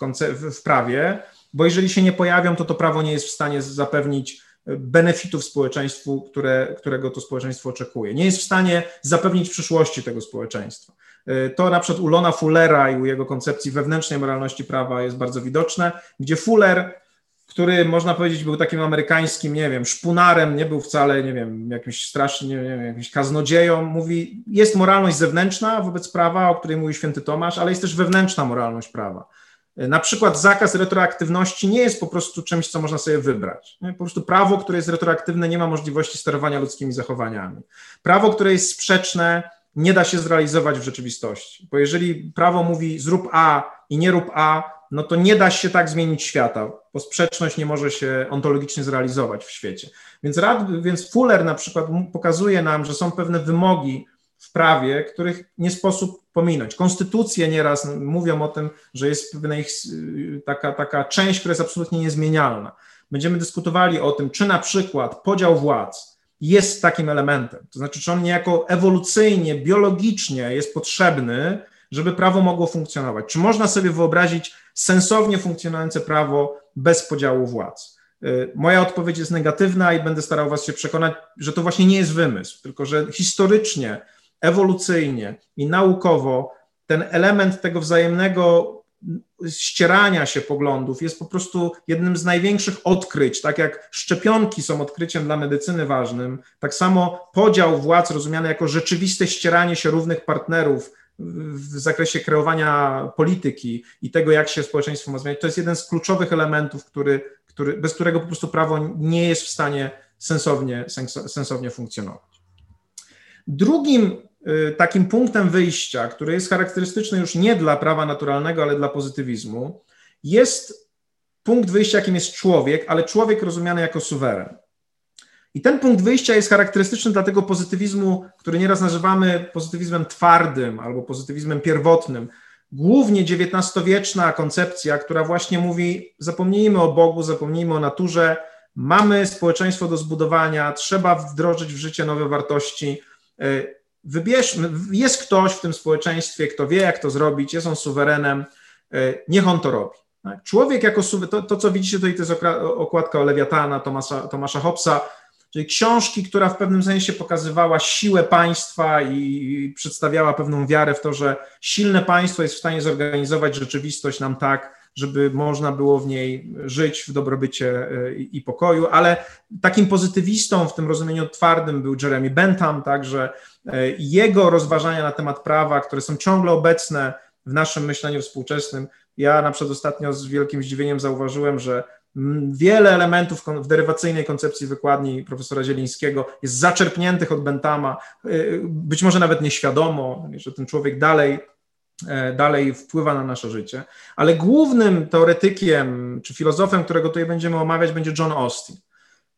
w prawie, bo jeżeli się nie pojawią, to to prawo nie jest w stanie zapewnić benefitów społeczeństwu, które, którego to społeczeństwo oczekuje. Nie jest w stanie zapewnić przyszłości tego społeczeństwa. E, to na przykład u Lona Fullera i u jego koncepcji wewnętrznej moralności prawa jest bardzo widoczne, gdzie Fuller, który można powiedzieć był takim amerykańskim, nie wiem, szpunarem, nie był wcale, nie wiem, jakimś strasznie, nie wiem, jakimś kaznodzieją, mówi, jest moralność zewnętrzna wobec prawa, o której mówi święty Tomasz, ale jest też wewnętrzna moralność prawa. E, na przykład zakaz retroaktywności nie jest po prostu czymś, co można sobie wybrać. Po prostu prawo, które jest retroaktywne, nie ma możliwości sterowania ludzkimi zachowaniami. Prawo, które jest sprzeczne, nie da się zrealizować w rzeczywistości. Bo jeżeli prawo mówi zrób A i nie rób A, no to nie da się tak zmienić świata, bo sprzeczność nie może się ontologicznie zrealizować w świecie. Więc, rad, więc Fuller na przykład pokazuje nam, że są pewne wymogi w prawie, których nie sposób pominąć. Konstytucje nieraz mówią o tym, że jest pewna ich taka, taka część, która jest absolutnie niezmienialna. Będziemy dyskutowali o tym, czy na przykład podział władz, jest takim elementem. To znaczy, czy on niejako ewolucyjnie, biologicznie jest potrzebny, żeby prawo mogło funkcjonować. Czy można sobie wyobrazić sensownie funkcjonujące prawo bez podziału władz? Y, moja odpowiedź jest negatywna i będę starał Was się przekonać, że to właśnie nie jest wymysł, tylko że historycznie, ewolucyjnie i naukowo ten element tego wzajemnego ścierania się poglądów jest po prostu jednym z największych odkryć. Tak jak szczepionki są odkryciem dla medycyny ważnym, tak samo podział władz rozumiany jako rzeczywiste ścieranie się równych partnerów w zakresie kreowania polityki i tego, jak się społeczeństwo ma zmieniać, to jest jeden z kluczowych elementów, który, który, bez którego po prostu prawo nie jest w stanie sensownie, sensownie funkcjonować. Drugim takim punktem wyjścia, który jest charakterystyczny już nie dla prawa naturalnego, ale dla pozytywizmu, jest punkt wyjścia, jakim jest człowiek, ale człowiek rozumiany jako suweren. I ten punkt wyjścia jest charakterystyczny dla tego pozytywizmu, który nieraz nazywamy pozytywizmem twardym albo pozytywizmem pierwotnym. Głównie XIX-wieczna koncepcja, która właśnie mówi: zapomnijmy o Bogu, zapomnijmy o naturze, mamy społeczeństwo do zbudowania, trzeba wdrożyć w życie nowe wartości. Wybierzmy, jest ktoś w tym społeczeństwie, kto wie, jak to zrobić, jest on suwerenem, e, niech on to robi. Tak? Człowiek jako suweren, to, to co widzicie tutaj, to jest okładka o Lewiatana Tomasza, Tomasza Hobbesa, czyli książki, która w pewnym sensie pokazywała siłę państwa i przedstawiała pewną wiarę w to, że silne państwo jest w stanie zorganizować rzeczywistość nam tak, żeby można było w niej żyć w dobrobycie e, i pokoju, ale takim pozytywistą w tym rozumieniu twardym był Jeremy Bentham, także jego rozważania na temat prawa, które są ciągle obecne w naszym myśleniu współczesnym. Ja na przykład ostatnio z wielkim zdziwieniem zauważyłem, że Wiele elementów w derywacyjnej koncepcji wykładni profesora Zielińskiego jest zaczerpniętych od Bentama, y, być może nawet nieświadomo, że ten człowiek dalej, e, dalej wpływa na nasze życie, ale głównym teoretykiem czy filozofem, którego tutaj będziemy omawiać, będzie John Austin.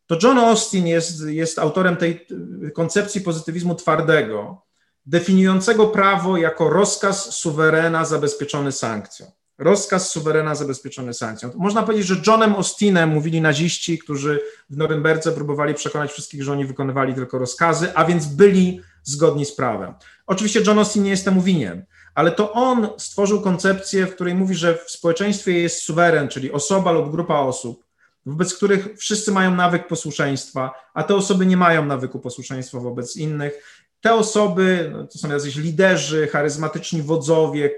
To John Austin jest, jest autorem tej koncepcji pozytywizmu twardego, definiującego prawo jako rozkaz suwerena zabezpieczony sankcją. Rozkaz suwerena zabezpieczony sankcją. Można powiedzieć, że Johnem Austinem mówili naziści, którzy w Norymberdze próbowali przekonać wszystkich, że oni wykonywali tylko rozkazy, a więc byli zgodni z prawem. Oczywiście John Austin nie jest temu winien, ale to on stworzył koncepcję, w której mówi, że w społeczeństwie jest suweren, czyli osoba lub grupa osób, wobec których wszyscy mają nawyk posłuszeństwa, a te osoby nie mają nawyku posłuszeństwa wobec innych te osoby no, to są jacyś liderzy, charyzmatyczni wodzowie,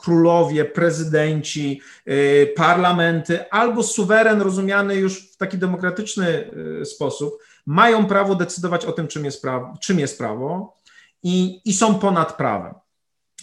królowie, prezydenci, y, parlamenty, albo suweren rozumiany już w taki demokratyczny y, sposób, mają prawo decydować o tym, czym jest prawo, czym jest prawo i, i są ponad prawem.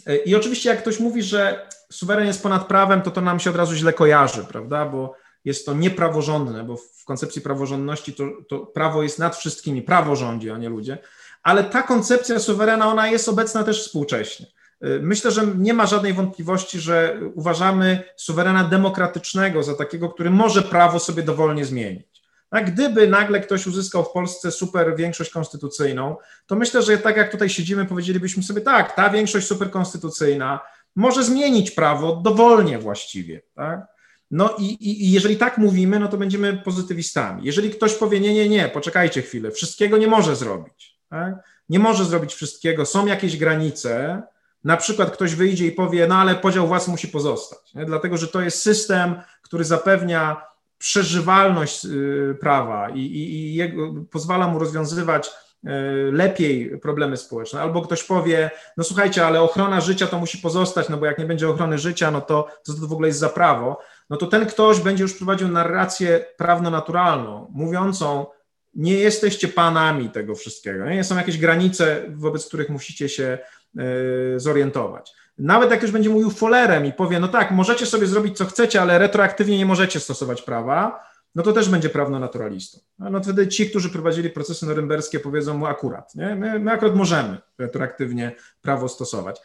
Y, I oczywiście, jak ktoś mówi, że suweren jest ponad prawem, to to nam się od razu źle kojarzy, prawda? Bo jest to niepraworządne, bo w koncepcji praworządności to, to prawo jest nad wszystkimi, prawo rządzi, a nie ludzie ale ta koncepcja suwerena, ona jest obecna też współcześnie. Y, myślę, że nie ma żadnej wątpliwości, że uważamy suwerena demokratycznego za takiego, który może prawo sobie dowolnie zmienić. A gdyby nagle ktoś uzyskał w Polsce super większość konstytucyjną, to myślę, że tak jak tutaj siedzimy, powiedzielibyśmy sobie, tak, ta większość superkonstytucyjna może zmienić prawo dowolnie właściwie. Tak? No i, i, i, jeżeli tak mówimy, no to będziemy pozytywistami. Jeżeli ktoś powie, nie, nie, nie, poczekajcie chwilę, wszystkiego nie może zrobić tak? Nie może zrobić wszystkiego, są jakieś granice. Na przykład ktoś wyjdzie i powie, no ale podział władz musi pozostać, nie? dlatego że to jest system, który zapewnia przeżywalność y, prawa i, i, i jego, pozwala mu rozwiązywać y, lepiej problemy społeczne. Albo ktoś powie, no słuchajcie, ale ochrona życia to musi pozostać, no bo jak nie będzie ochrony życia, no to co to w ogóle jest za prawo? No to ten ktoś będzie już prowadził narrację prawno-naturalną, mówiącą, nie jesteście panami tego wszystkiego. Nie są jakieś granice, wobec których musicie się e, zorientować. Nawet jak już będzie mówił folerem i powie, no tak, możecie sobie zrobić co chcecie, ale retroaktywnie nie możecie stosować prawa, no to też będzie prawno-naturalistą. No wtedy ci, którzy prowadzili procesy norymberskie, powiedzą mu akurat, nie? My, my akurat możemy retroaktywnie prawo stosować.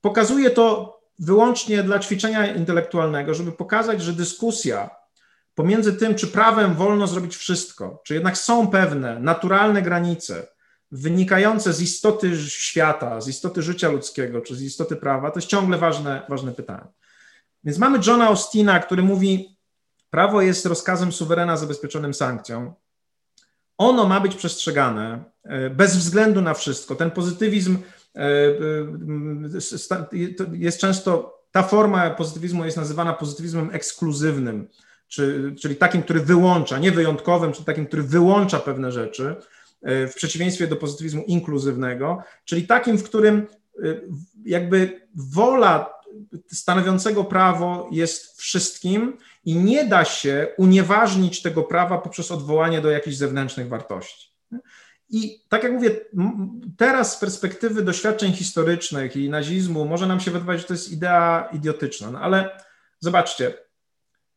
Pokazuje to wyłącznie dla ćwiczenia intelektualnego, żeby pokazać, że dyskusja pomiędzy tym, czy prawem wolno zrobić wszystko, czy jednak są pewne naturalne granice wynikające z istoty świata, z istoty życia ludzkiego, czy z istoty prawa, to jest ciągle ważne, ważne pytanie. Więc mamy Johna Austina, który mówi, prawo jest rozkazem suwerena zabezpieczonym sankcją. Ono ma być przestrzegane e, bez względu na wszystko. Ten pozytywizm e, e, jest często, ta forma pozytywizmu jest nazywana pozytywizmem ekskluzywnym czy, czyli takim, który wyłącza, nie wyjątkowym, czy takim, który wyłącza pewne rzeczy, w przeciwieństwie do pozytywizmu inkluzywnego, czyli takim, w którym jakby wola stanowiącego prawo jest wszystkim i nie da się unieważnić tego prawa poprzez odwołanie do jakichś zewnętrznych wartości. I tak jak mówię, teraz z perspektywy doświadczeń historycznych i nazizmu może nam się wydawać, że to jest idea idiotyczna, no ale zobaczcie,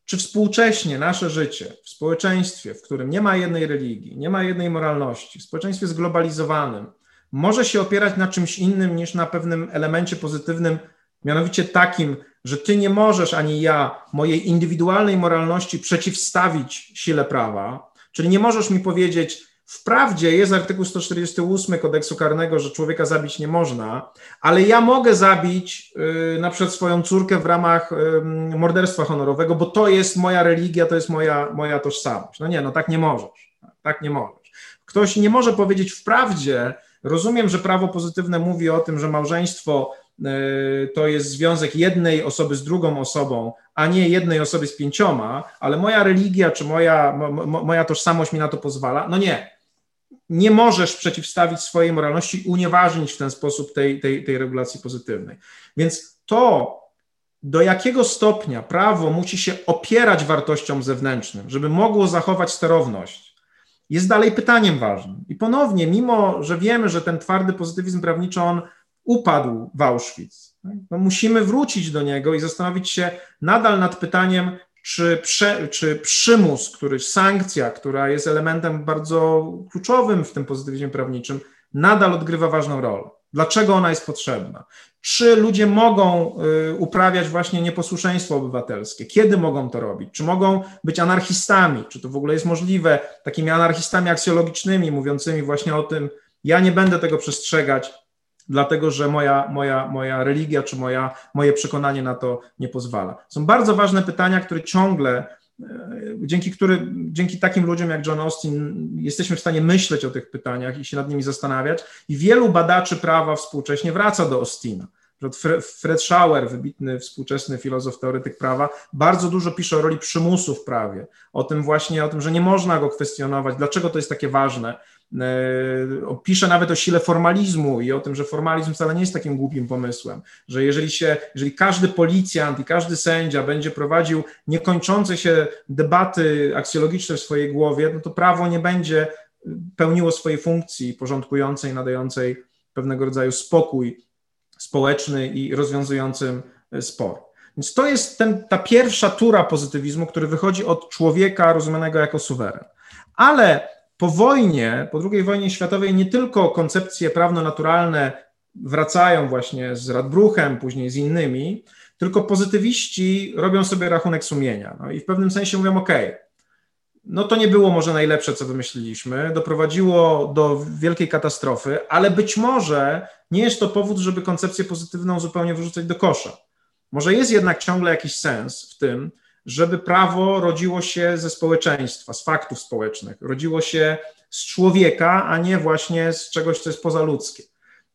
czy współcześnie nasze życie w społeczeństwie, w którym nie ma jednej religii, nie ma jednej moralności, w społeczeństwie zglobalizowanym, może się opierać na czymś innym niż na pewnym elemencie pozytywnym, mianowicie takim, że ty nie możesz ani ja mojej indywidualnej moralności przeciwstawić sile prawa, czyli nie możesz mi powiedzieć, Wprawdzie jest artykuł 148 kodeksu karnego, że człowieka zabić nie można, ale ja mogę zabić yy, na przykład swoją córkę w ramach yy, morderstwa honorowego, bo to jest moja religia, to jest moja, moja tożsamość. No nie, no tak nie możesz. Tak nie możesz. Ktoś nie może powiedzieć wprawdzie, rozumiem, że prawo pozytywne mówi o tym, że małżeństwo yy, to jest związek jednej osoby z drugą osobą, a nie jednej osoby z pięcioma, ale moja religia czy moja, mo, moja tożsamość mi na to pozwala. No nie nie możesz przeciwstawić swojej moralności, unieważnić w ten sposób tej, tej, tej regulacji pozytywnej. Więc to, do jakiego stopnia prawo musi się opierać wartościom zewnętrznym, żeby mogło zachować sterowność, jest dalej pytaniem ważnym. I ponownie, mimo że wiemy, że ten twardy pozytywizm prawniczy, on upadł w Auschwitz, no musimy wrócić do niego i zastanowić się nadal nad pytaniem, czy, prze, czy przymus, sankcja, która jest elementem bardzo kluczowym w tym pozytywizmie prawniczym, nadal odgrywa ważną rolę. Dlaczego ona jest potrzebna? Czy ludzie mogą y, uprawiać właśnie nieposłuszeństwo obywatelskie? Kiedy mogą to robić? Czy mogą być anarchistami? Czy to w ogóle jest możliwe? Takimi anarchistami aksjologicznymi, mówiącymi właśnie o tym, ja nie będę tego przestrzegać, dlatego że moja, moja, moja religia czy moja, moje przekonanie na to nie pozwala. Są bardzo ważne pytania, które ciągle, e, dzięki, który, dzięki takim ludziom jak John Austin, jesteśmy w stanie myśleć o tych pytaniach i się nad nimi zastanawiać. I wielu badaczy prawa współcześnie wraca do Austina. Fred Schauer, wybitny współczesny filozof, teoretyk prawa, bardzo dużo pisze o roli przymusu w prawie, o tym właśnie, o tym, że nie można go kwestionować, dlaczego to jest takie ważne. E, pisze nawet o sile formalizmu i o tym, że formalizm wcale nie jest takim głupim pomysłem, że jeżeli się, jeżeli każdy policjant i każdy sędzia będzie prowadził niekończące się debaty aksjologiczne w swojej głowie, no to prawo nie będzie pełniło swojej funkcji porządkującej, nadającej pewnego rodzaju spokój społeczny i rozwiązującym spor. Więc to jest ten, ta pierwsza tura pozytywizmu, który wychodzi od człowieka rozumianego jako suweren. Ale po wojnie, po II wojnie światowej, nie tylko koncepcje prawno-naturalne wracają właśnie z Radbruchem, później z innymi, tylko pozytywiści robią sobie rachunek sumienia. No i w pewnym sensie mówią: OK, no to nie było może najlepsze, co wymyśliliśmy, doprowadziło do wielkiej katastrofy, ale być może nie jest to powód, żeby koncepcję pozytywną zupełnie wyrzucać do kosza. Może jest jednak ciągle jakiś sens w tym, żeby prawo rodziło się ze społeczeństwa, z faktów społecznych, rodziło się z człowieka, a nie właśnie z czegoś, co jest pozaludzkie.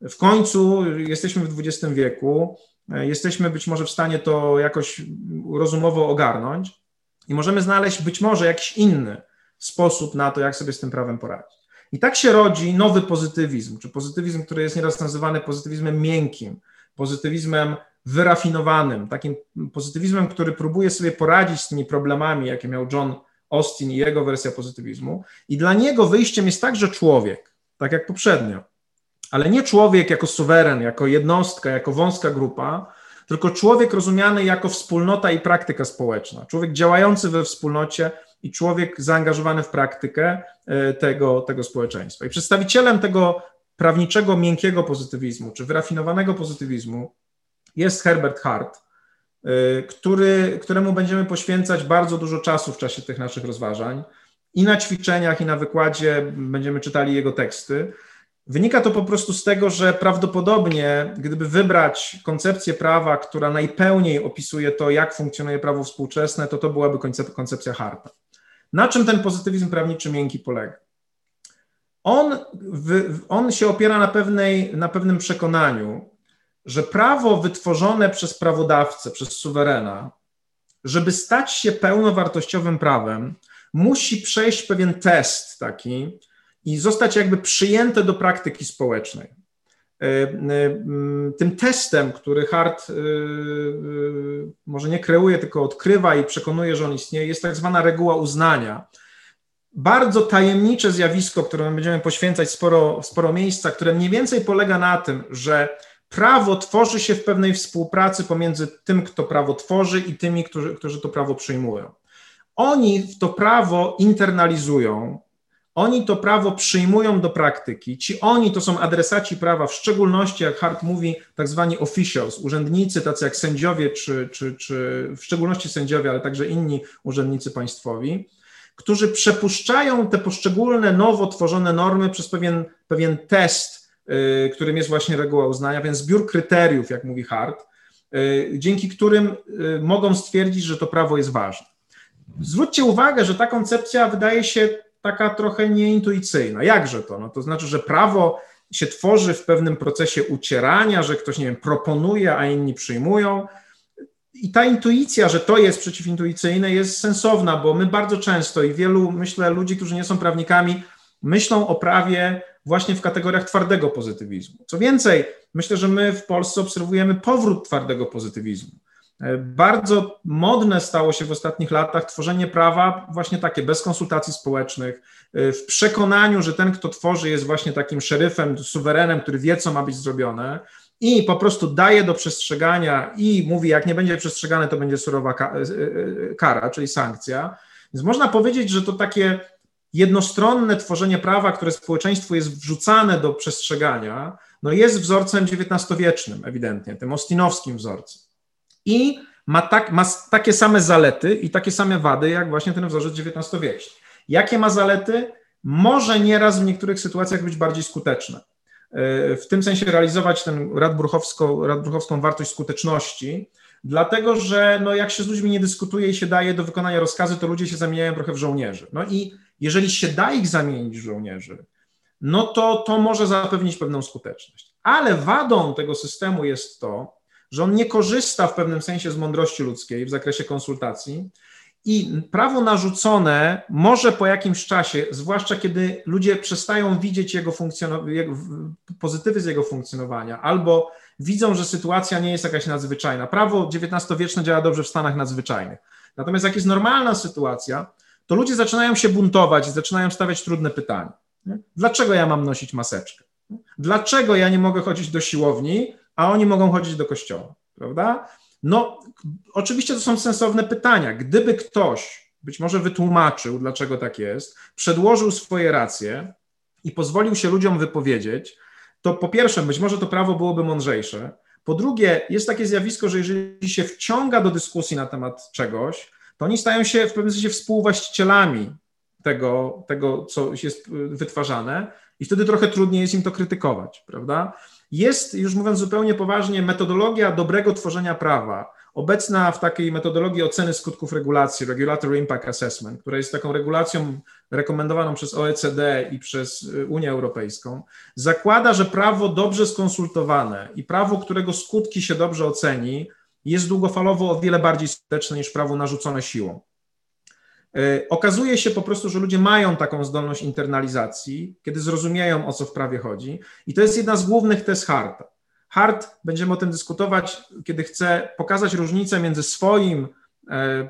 W końcu jesteśmy w XX wieku, jesteśmy być może w stanie to jakoś rozumowo ogarnąć i możemy znaleźć być może jakiś inny sposób na to, jak sobie z tym prawem poradzić. I tak się rodzi nowy pozytywizm, czy pozytywizm, który jest nieraz nazywany pozytywizmem miękkim, pozytywizmem wyrafinowanym, takim pozytywizmem, który próbuje sobie poradzić z tymi problemami, jakie miał John Austin i jego wersja pozytywizmu. I dla niego wyjściem jest także człowiek, tak jak poprzednio, ale nie człowiek jako suweren, jako jednostka, jako wąska grupa, tylko człowiek rozumiany jako wspólnota i praktyka społeczna, człowiek działający we wspólnocie i człowiek zaangażowany w praktykę e, tego, tego społeczeństwa. I przedstawicielem tego prawniczego, miękkiego pozytywizmu, czy wyrafinowanego pozytywizmu jest Herbert Hart, y, który, któremu będziemy poświęcać bardzo dużo czasu w czasie tych naszych rozważań. I na ćwiczeniach, i na wykładzie będziemy czytali jego teksty. Wynika to po prostu z tego, że prawdopodobnie, gdyby wybrać koncepcję prawa, która najpełniej opisuje to, jak funkcjonuje prawo współczesne, to to byłaby koncepcja Harta. Na czym ten pozytywizm prawniczy miękki polega? On, on się opiera na, pewnej, na pewnym przekonaniu, że prawo wytworzone przez prawodawcę, przez suwerena, żeby stać się pełnowartościowym prawem, musi przejść pewien test taki i zostać jakby przyjęte do praktyki społecznej. tym testem, który Hart może nie kreuje, tylko odkrywa i przekonuje, że on istnieje, jest tak zwana reguła uznania bardzo tajemnicze zjawisko, któremu będziemy poświęcać sporo, sporo miejsca, które mniej więcej polega na tym, że prawo tworzy się w pewnej współpracy pomiędzy tym, kto prawo tworzy i tymi, którzy, którzy to prawo przyjmują. Oni to prawo internalizują, oni to prawo przyjmują do praktyki. Ci oni to są adresaci prawa, w szczególności, jak Hart mówi, tak zwani officials, urzędnicy, tacy jak sędziowie, czy, czy, czy w szczególności sędziowie, ale także inni urzędnicy państwowi którzy przepuszczają te poszczególne nowo tworzone normy przez pewien, pewien test, którym jest właśnie reguła uznania, więc zbiór kryteriów, jak mówi Hart, y, dzięki którym y, mogą stwierdzić, że to prawo jest ważne. Zwróćcie uwagę, że ta koncepcja wydaje się taka trochę nieintuicyjna. Jakże to? No to znaczy, że prawo się tworzy w pewnym procesie ucierania, że ktoś, nie wiem, proponuje, a inni przyjmują, i ta intuicja, że to jest przeciwintuicyjne, jest sensowna, bo my bardzo często i wielu, myślę, ludzi, którzy nie są prawnikami, myślą o prawie właśnie w kategoriach twardego pozytywizmu. Co więcej, myślę, że my w Polsce obserwujemy powrót twardego pozytywizmu. E, bardzo modne stało się w ostatnich latach tworzenie prawa właśnie takie, bez konsultacji społecznych, e, w przekonaniu, że ten, kto tworzy, jest właśnie takim szeryfem, suwerenem, który wie, co ma być zrobione i po prostu daje do przestrzegania i mówi, jak nie będzie przestrzegane, to będzie surowa e, kara, czyli sankcja. Więc można powiedzieć, że to takie jednostronne tworzenie prawa, które społeczeństwu jest wrzucane do przestrzegania, no jest wzorcem XIX-wiecznym, ewidentnie, tym ostinowskim wzorcem. I ma, tak, ma takie same zalety i takie same wady, jak właśnie ten wzorzec XIX-wieczny. Jakie ma zalety? Może nieraz w niektórych sytuacjach być bardziej skuteczne E, w tym sensie realizować tę radbruchowską, radbruchowską wartość skuteczności, dlatego że no, jak się z ludźmi nie dyskutuje i się daje do wykonania rozkazy, to ludzie się zamieniają trochę w żołnierzy. No i jeżeli się da ich zamienić w żołnierzy, no to to może zapewnić pewną skuteczność. Ale wadą tego systemu jest to, że on nie korzysta w pewnym sensie z mądrości ludzkiej w zakresie konsultacji, i prawo narzucone może po jakimś czasie, zwłaszcza kiedy ludzie przestają widzieć jego, jego pozytywy z jego funkcjonowania, albo widzą, że sytuacja nie jest jakaś nadzwyczajna. Prawo XIX-wieczne działa dobrze w stanach nadzwyczajnych. Natomiast jak jest normalna sytuacja, to ludzie zaczynają się buntować i zaczynają stawiać trudne pytania. Dlaczego ja mam nosić maseczkę? Dlaczego ja nie mogę chodzić do siłowni, a oni mogą chodzić do kościoła? Prawda? No, oczywiście to są sensowne pytania. Gdyby ktoś być może wytłumaczył, dlaczego tak jest, przedłożył swoje racje i pozwolił się ludziom wypowiedzieć, to po pierwsze, być może to prawo byłoby mądrzejsze. Po drugie, jest takie zjawisko, że jeżeli się wciąga do dyskusji na temat czegoś, to oni stają się w pewnym sensie współwłaścicielami tego, tego co jest wytwarzane, i wtedy trochę trudniej jest im to krytykować, prawda? Jest, już mówiąc zupełnie poważnie, metodologia dobrego tworzenia prawa, obecna w takiej metodologii oceny skutków regulacji, Regulatory Impact Assessment, która jest taką regulacją rekomendowaną przez OECD i przez y, Unię Europejską, zakłada, że prawo dobrze skonsultowane i prawo, którego skutki się dobrze oceni, jest długofalowo o wiele bardziej skuteczne niż prawo narzucone siłą. E, okazuje się po prostu, że ludzie mają taką zdolność internalizacji, kiedy zrozumieją, o co w prawie chodzi, i to jest jedna z głównych tez Harta. Hart, będziemy o tym dyskutować, kiedy chce pokazać różnicę między swoim e,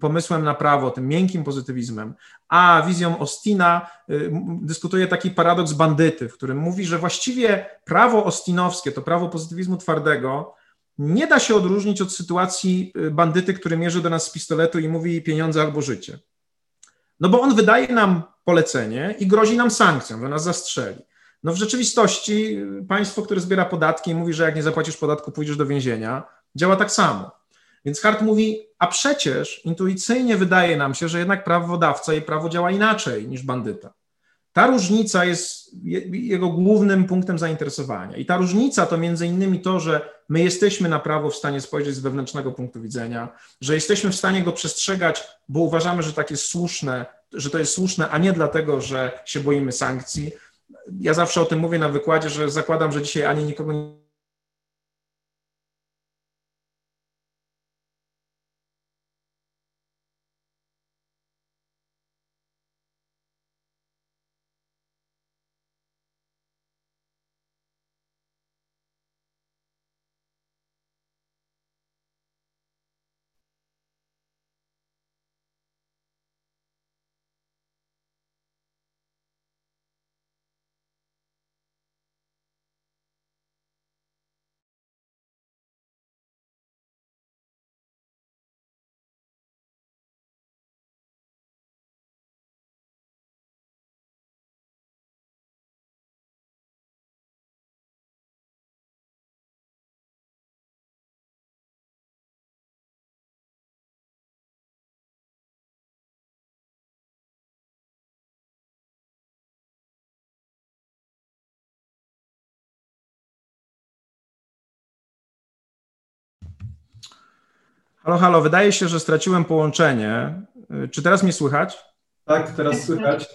pomysłem na prawo, tym miękkim pozytywizmem, a wizją Ostina e, dyskutuje taki paradoks bandyty, w którym mówi, że właściwie prawo ostinowskie, to prawo pozytywizmu twardego, nie da się odróżnić od sytuacji y, bandyty, który mierzy do nas z pistoletu i mówi pieniądze albo życie. No bo on wydaje nam polecenie i grozi nam sankcją, że nas zastrzeli. No w rzeczywistości y, państwo, które zbiera podatki i mówi, że jak nie zapłacisz podatku, pójdziesz do więzienia, działa tak samo. Więc Hart mówi, a przecież intuicyjnie wydaje nam się, że jednak prawodawca i prawo działa inaczej niż bandyta. Ta różnica jest jego głównym punktem zainteresowania. I ta różnica to między innymi to, że my jesteśmy na prawo w stanie spojrzeć z wewnętrznego punktu widzenia, że jesteśmy w stanie go przestrzegać, bo uważamy, że tak jest słuszne, że to jest słuszne, a nie dlatego, że się boimy sankcji. Ja zawsze o tym mówię na wykładzie, że zakładam, że dzisiaj ani nikogo Halo, halo, wydaje się, że straciłem połączenie. Y, czy teraz mnie słychać? Tak, teraz słychać.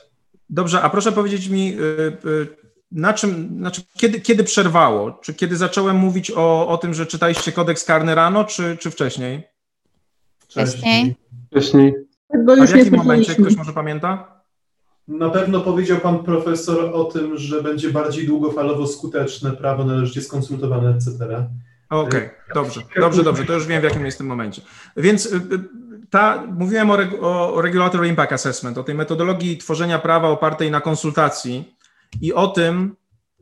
Dobrze, a proszę powiedzieć mi, y, y, na czym, znaczy kiedy, kiedy przerwało? Czy kiedy zacząłem mówić o, o tym, że czytaliście kodeks karny rano, czy, czy wcześniej? Wcześniej. Wcześniej. Bo A w jakim momencie? Ktoś może pamięta? Na pewno powiedział pan profesor o tym, że będzie bardziej długofalowo skuteczne, prawo należycie skonsultowane, etc. Okej, dobrze, dobrze, dobrze, to już wiem w jakim jest tym momencie. Więc y, y, ta, mówiłem o, o Regulatory Impact Assessment, o tej metodologii tworzenia prawa opartej na konsultacji i o tym,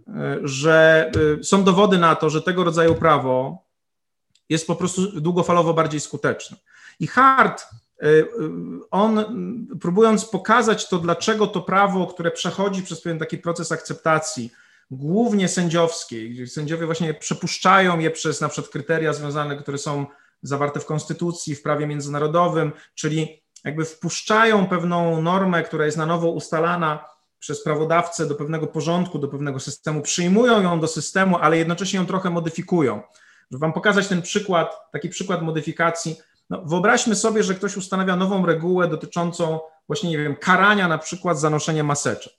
y, że są dowody na to, że tego rodzaju prawo jest po prostu długofalowo bardziej skuteczne. I Hart, on próbując pokazać to, dlaczego to prawo, które przechodzi przez pewien taki proces akceptacji, głównie sędziowskiej, gdzie sędziowie właśnie przepuszczają je przez na przykład kryteria związane, które są zawarte w konstytucji, w prawie międzynarodowym, czyli jakby wpuszczają pewną normę, która jest na nowo ustalana przez prawodawcę do pewnego porządku, do pewnego systemu, przyjmują ją do systemu, ale jednocześnie ją trochę modyfikują. Żeby Wam pokazać ten przykład, taki przykład modyfikacji, no wyobraźmy sobie, że ktoś ustanawia nową regułę dotyczącą właśnie, nie wiem, karania na przykład za noszenie maseczek.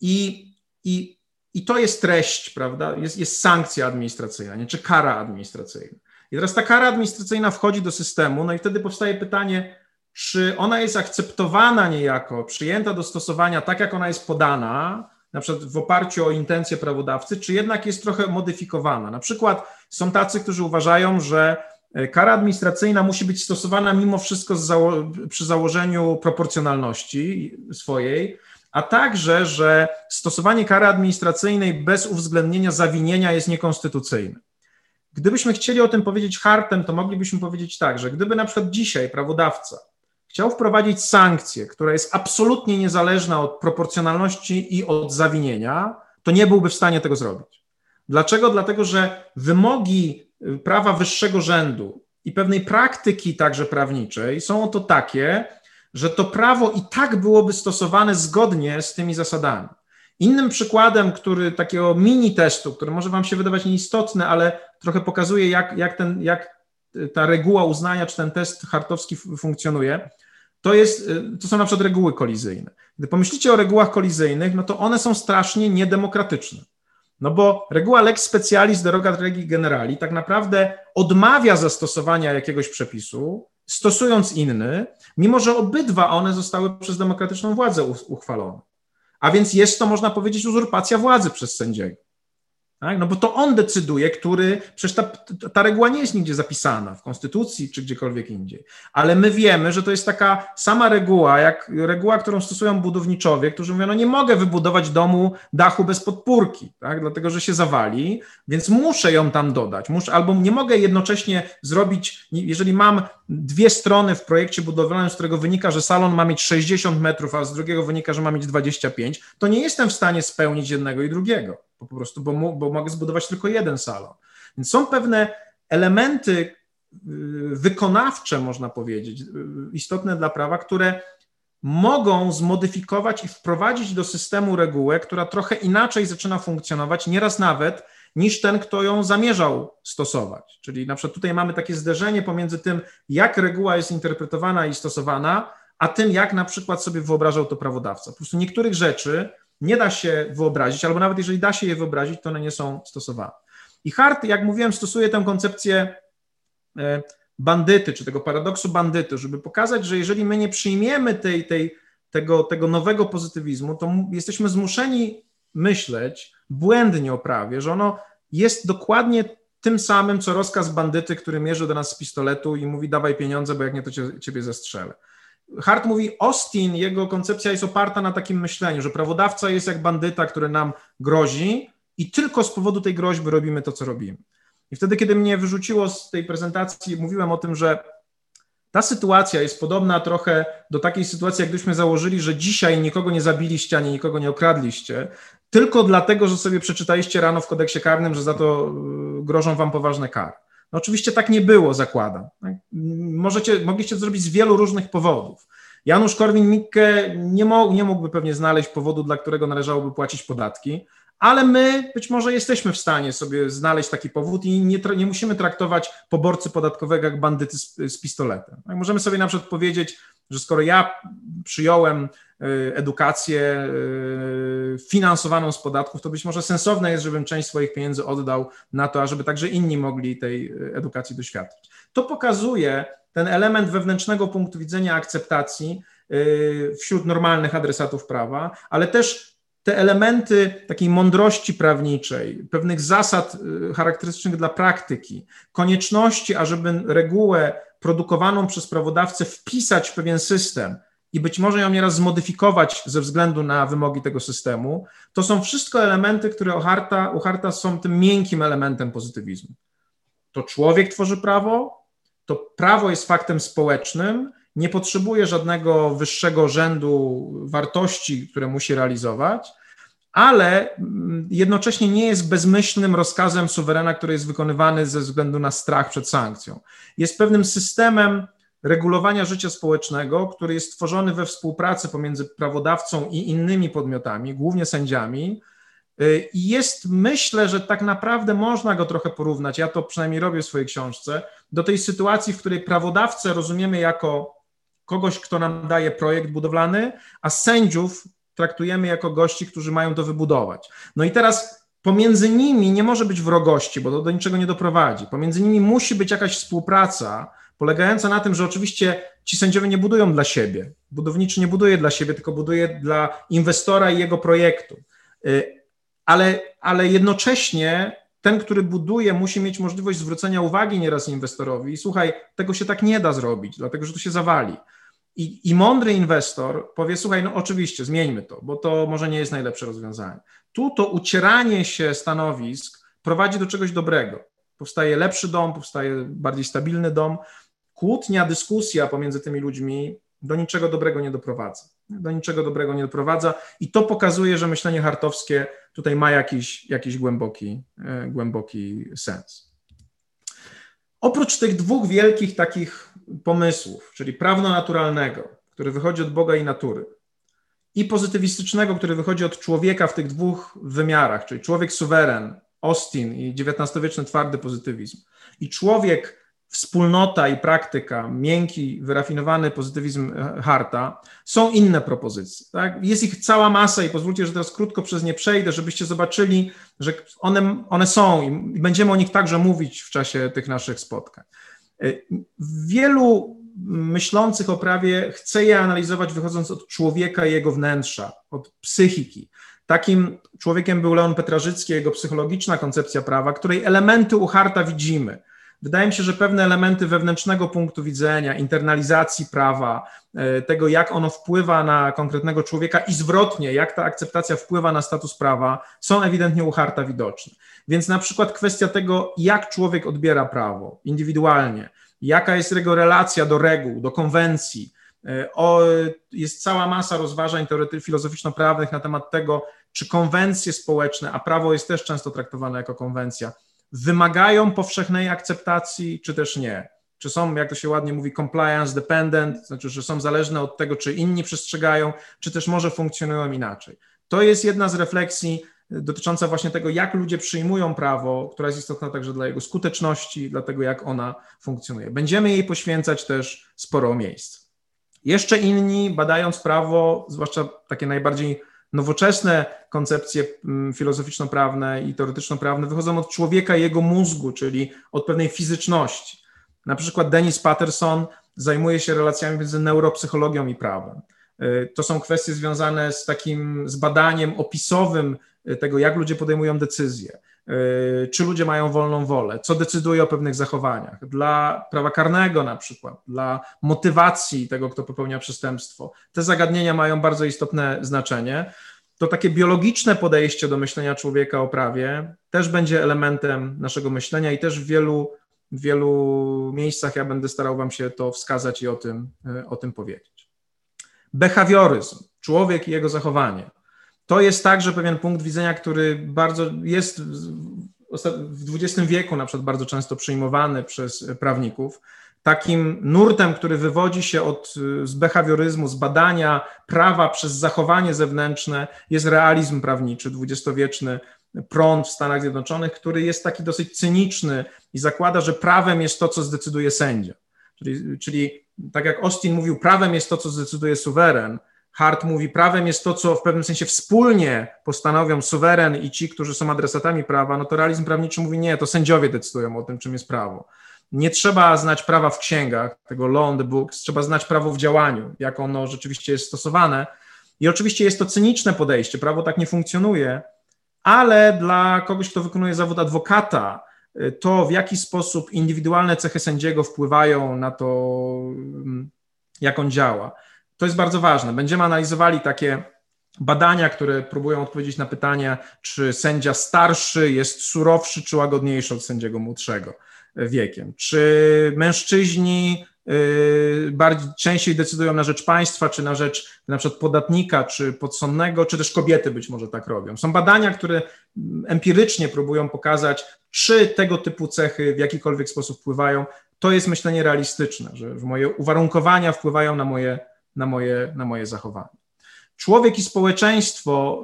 I, i, i to jest treść, prawda? Jest, jest sankcja administracyjna, nie? czy kara administracyjna. I teraz ta kara administracyjna wchodzi do systemu, no i wtedy powstaje pytanie, czy ona jest akceptowana niejako, przyjęta do stosowania tak, jak ona jest podana, na przykład w oparciu o intencje prawodawcy, czy jednak jest trochę modyfikowana. Na przykład są tacy, którzy uważają, że e, kara administracyjna musi być stosowana mimo wszystko zało- przy założeniu proporcjonalności swojej, a także, że stosowanie kary administracyjnej bez uwzględnienia zawinienia jest niekonstytucyjne. Gdybyśmy chcieli o tym powiedzieć hartem, to moglibyśmy powiedzieć tak, że gdyby na przykład dzisiaj prawodawca chciał wprowadzić sankcję, która jest absolutnie niezależna od proporcjonalności i od zawinienia, to nie byłby w stanie tego zrobić. Dlaczego? Dlatego, że wymogi y, prawa wyższego rzędu i pewnej praktyki także prawniczej są oto takie, że to prawo i tak byłoby stosowane zgodnie z tymi zasadami. Innym przykładem, który takiego mini testu, który może Wam się wydawać nieistotny, ale trochę pokazuje, jak, jak, ten, jak ta reguła uznania, czy ten test hartowski funkcjonuje, to, jest, y, to są na przykład reguły kolizyjne. Gdy pomyślicie o regułach kolizyjnych, no to one są strasznie niedemokratyczne. No bo reguła lex specialis derogat regi generali tak naprawdę odmawia zastosowania jakiegoś przepisu, stosując inny, mimo że obydwa one zostały przez demokratyczną władzę uchwalone. A więc jest to, można powiedzieć, uzurpacja władzy przez sędziego. Tak? No bo to on decyduje, który, przecież ta, ta reguła nie jest nigdzie zapisana w konstytucji czy gdziekolwiek indziej, ale my wiemy, że to jest taka sama reguła, jak reguła, którą stosują budowniczowie, którzy mówią, no nie mogę wybudować domu dachu bez podpórki, tak? dlatego że się zawali, więc muszę ją tam dodać, muszę, albo nie mogę jednocześnie zrobić, jeżeli mam dwie strony w projekcie budowlanym, z którego wynika, że salon ma mieć 60 metrów, a z drugiego wynika, że ma mieć 25, to nie jestem w stanie spełnić jednego i drugiego, po prostu, bo, bo mogę zbudować tylko jeden salon. Więc są pewne elementy y, wykonawcze, można powiedzieć, y, istotne dla prawa, które mogą zmodyfikować i wprowadzić do systemu regułę, która trochę inaczej zaczyna funkcjonować, nieraz nawet niż ten, kto ją zamierzał stosować. Czyli na przykład tutaj mamy takie zderzenie pomiędzy tym, jak reguła jest interpretowana i stosowana, a tym, jak na przykład sobie wyobrażał to prawodawca. Po prostu niektórych rzeczy nie da się wyobrazić, albo nawet jeżeli da się je wyobrazić, to one nie są stosowane. I Hart, jak mówiłem, stosuje tę koncepcję e, bandyty, czy tego paradoksu bandyty, żeby pokazać, że jeżeli my nie przyjmiemy tej, tej, tego, tego nowego pozytywizmu, to jesteśmy zmuszeni myśleć błędnie o prawie, że ono jest dokładnie tym samym, co rozkaz bandyty, który mierzy do nas z pistoletu i mówi dawaj pieniądze, bo jak nie, to ciebie zastrzelę. Hart mówi, Austin, jego koncepcja jest oparta na takim myśleniu, że prawodawca jest jak bandyta, który nam grozi i tylko z powodu tej groźby robimy to, co robimy. I wtedy, kiedy mnie wyrzuciło z tej prezentacji, mówiłem o tym, że ta sytuacja jest podobna trochę do takiej sytuacji, jakbyśmy założyli, że dzisiaj nikogo nie zabiliście ani nikogo nie okradliście, tylko dlatego, że sobie przeczytaliście rano w kodeksie karnym, że za to y, grożą wam poważne kary. No oczywiście tak nie było, zakładam. Tak? Możecie, mogliście to zrobić z wielu różnych powodów. Janusz Korwin-Mikke nie, mógł, nie mógłby pewnie znaleźć powodu, dla którego należałoby płacić podatki, ale my być może jesteśmy w stanie sobie znaleźć taki powód i nie, nie musimy traktować poborcy podatkowego jak bandyty z, z pistoletem. Tak, możemy sobie na przykład powiedzieć, że skoro ja przyjąłem edukację y, finansowaną z podatków, to być może sensowne jest, żebym część swoich pieniędzy oddał na to, ażeby także inni mogli tej y, edukacji doświadczyć. To pokazuje ten element wewnętrznego punktu widzenia akceptacji wśród normalnych adresatów prawa, ale też te elementy takiej mądrości prawniczej, pewnych zasad charakterystycznych dla praktyki, konieczności, ażeby regułę produkowaną przez prawodawcę wpisać w pewien system i być może ją nieraz zmodyfikować ze względu na wymogi tego systemu, to są wszystko elementy, które u Harta, u Harta są tym miękkim elementem pozytywizmu. To człowiek tworzy prawo, to prawo jest faktem społecznym, nie potrzebuje żadnego wyższego rzędu wartości, które musi realizować, ale mm, jednocześnie nie jest bezmyślnym rozkazem suwerena, który jest wykonywany ze względu na strach przed sankcją. Jest pewnym systemem regulowania życia społecznego, który jest tworzony we współpracy pomiędzy prawodawcą i innymi podmiotami, głównie sędziami. Y, I jest, myślę, że tak naprawdę można go trochę porównać, ja to przynajmniej robię w swojej książce, do tej sytuacji, w której prawodawcę rozumiemy jako kogoś, kto nam daje projekt budowlany, a sędziów traktujemy jako gości, którzy mają to wybudować. No i teraz pomiędzy nimi nie może być wrogości, bo to do niczego nie doprowadzi. Pomiędzy nimi musi być jakaś współpraca polegająca na tym, że oczywiście ci sędziowie nie budują dla siebie. Budowniczy nie buduje dla siebie, tylko buduje dla inwestora i jego projektu. Y, ale, ale jednocześnie ten, który buduje, musi mieć możliwość zwrócenia uwagi nieraz inwestorowi. I słuchaj, tego się tak nie da zrobić, dlatego że to się zawali. I, I mądry inwestor powie: Słuchaj, no oczywiście, zmieńmy to, bo to może nie jest najlepsze rozwiązanie. Tu to ucieranie się stanowisk prowadzi do czegoś dobrego. Powstaje lepszy dom, powstaje bardziej stabilny dom. Kłótnia, dyskusja pomiędzy tymi ludźmi do niczego dobrego nie doprowadza. Do niczego dobrego nie doprowadza i to pokazuje, że myślenie hartowskie tutaj ma jakiś, jakiś głęboki, e, głęboki sens. Oprócz tych dwóch wielkich takich pomysłów, czyli prawno-naturalnego, który wychodzi od Boga i natury, i pozytywistycznego, który wychodzi od człowieka w tych dwóch wymiarach, czyli człowiek suweren, Austin i XIX-wieczny twardy pozytywizm, i człowiek wspólnota i praktyka, miękki, wyrafinowany pozytywizm Harta, są inne propozycje. Tak? Jest ich cała masa i pozwólcie, że teraz krótko przez nie przejdę, żebyście zobaczyli, że one, one są i będziemy o nich także mówić w czasie tych naszych spotkań. Wielu myślących o prawie chce je analizować wychodząc od człowieka i jego wnętrza, od psychiki. Takim człowiekiem był Leon Petrażycki, jego psychologiczna koncepcja prawa, której elementy u Harta widzimy. Wydaje mi się, że pewne elementy wewnętrznego punktu widzenia, internalizacji prawa, e, tego jak ono wpływa na konkretnego człowieka i zwrotnie, jak ta akceptacja wpływa na status prawa, są ewidentnie u widoczne. Więc na przykład kwestia tego, jak człowiek odbiera prawo indywidualnie, jaka jest jego relacja do reguł, do konwencji. E, o, jest cała masa rozważań filozoficzno-prawnych na temat tego, czy konwencje społeczne, a prawo jest też często traktowane jako konwencja, wymagają powszechnej akceptacji, czy też nie. Czy są, jak to się ładnie mówi, compliance dependent, znaczy, że są zależne od tego, czy inni przestrzegają, czy też może funkcjonują inaczej. To jest jedna z refleksji dotycząca właśnie tego, jak ludzie przyjmują prawo, która jest istotna także dla jego skuteczności, dla tego, jak ona funkcjonuje. Będziemy jej poświęcać też sporo miejsc. Jeszcze inni, badając prawo, zwłaszcza takie najbardziej nowoczesne koncepcje mm, filozoficzno-prawne i teoretyczno-prawne, wychodzą od człowieka i jego mózgu, czyli od pewnej fizyczności. Na przykład Dennis Patterson zajmuje się relacjami między neuropsychologią i prawem. Y, to są kwestie związane z takim z badaniem opisowym tego, jak ludzie podejmują decyzje, y, czy ludzie mają wolną wolę, co decyduje o pewnych zachowaniach. Dla prawa karnego na przykład, dla motywacji tego, kto popełnia przestępstwo. Te zagadnienia mają bardzo istotne znaczenie. To takie biologiczne podejście do myślenia człowieka o prawie też będzie elementem naszego myślenia i też w wielu, wielu miejscach ja będę starał Wam się to wskazać i o tym, y, o tym powiedzieć. Behawioryzm, człowiek i jego zachowanie to jest także pewien punkt widzenia, który bardzo jest w XX wieku na przykład bardzo często przyjmowany przez prawników, takim nurtem, który wywodzi się od, z behawioryzmu, z badania prawa przez zachowanie zewnętrzne, jest realizm prawniczy, dwudziestowieczny prąd w Stanach Zjednoczonych, który jest taki dosyć cyniczny i zakłada, że prawem jest to, co zdecyduje sędzia. Czyli, czyli tak jak Austin mówił, prawem jest to, co zdecyduje suweren, Hart mówi, prawem jest to, co w pewnym sensie wspólnie postanowią suweren i ci, którzy są adresatami prawa, no to realizm prawniczy mówi, nie, to sędziowie decydują o tym, czym jest prawo. Nie trzeba znać prawa w księgach, tego law on the books, trzeba znać prawo w działaniu, jak ono rzeczywiście jest stosowane. I oczywiście jest to cyniczne podejście, prawo tak nie funkcjonuje, ale dla kogoś, kto wykonuje zawód adwokata, to w jaki sposób indywidualne cechy sędziego wpływają na to, mm, jak on działa to jest bardzo ważne. Będziemy analizowali takie badania, które próbują odpowiedzieć na pytanie, czy sędzia starszy jest surowszy czy łagodniejszy od sędziego młodszego wiekiem, czy mężczyźni y, bardziej, częściej decydują na rzecz państwa, czy na rzecz na przykład podatnika, czy podsądnego, czy też kobiety być może tak robią. Są badania, które empirycznie próbują pokazać, czy tego typu cechy w jakikolwiek sposób wpływają. To jest myślenie realistyczne, że moje uwarunkowania wpływają na moje na moje, na moje zachowanie. Człowiek i społeczeństwo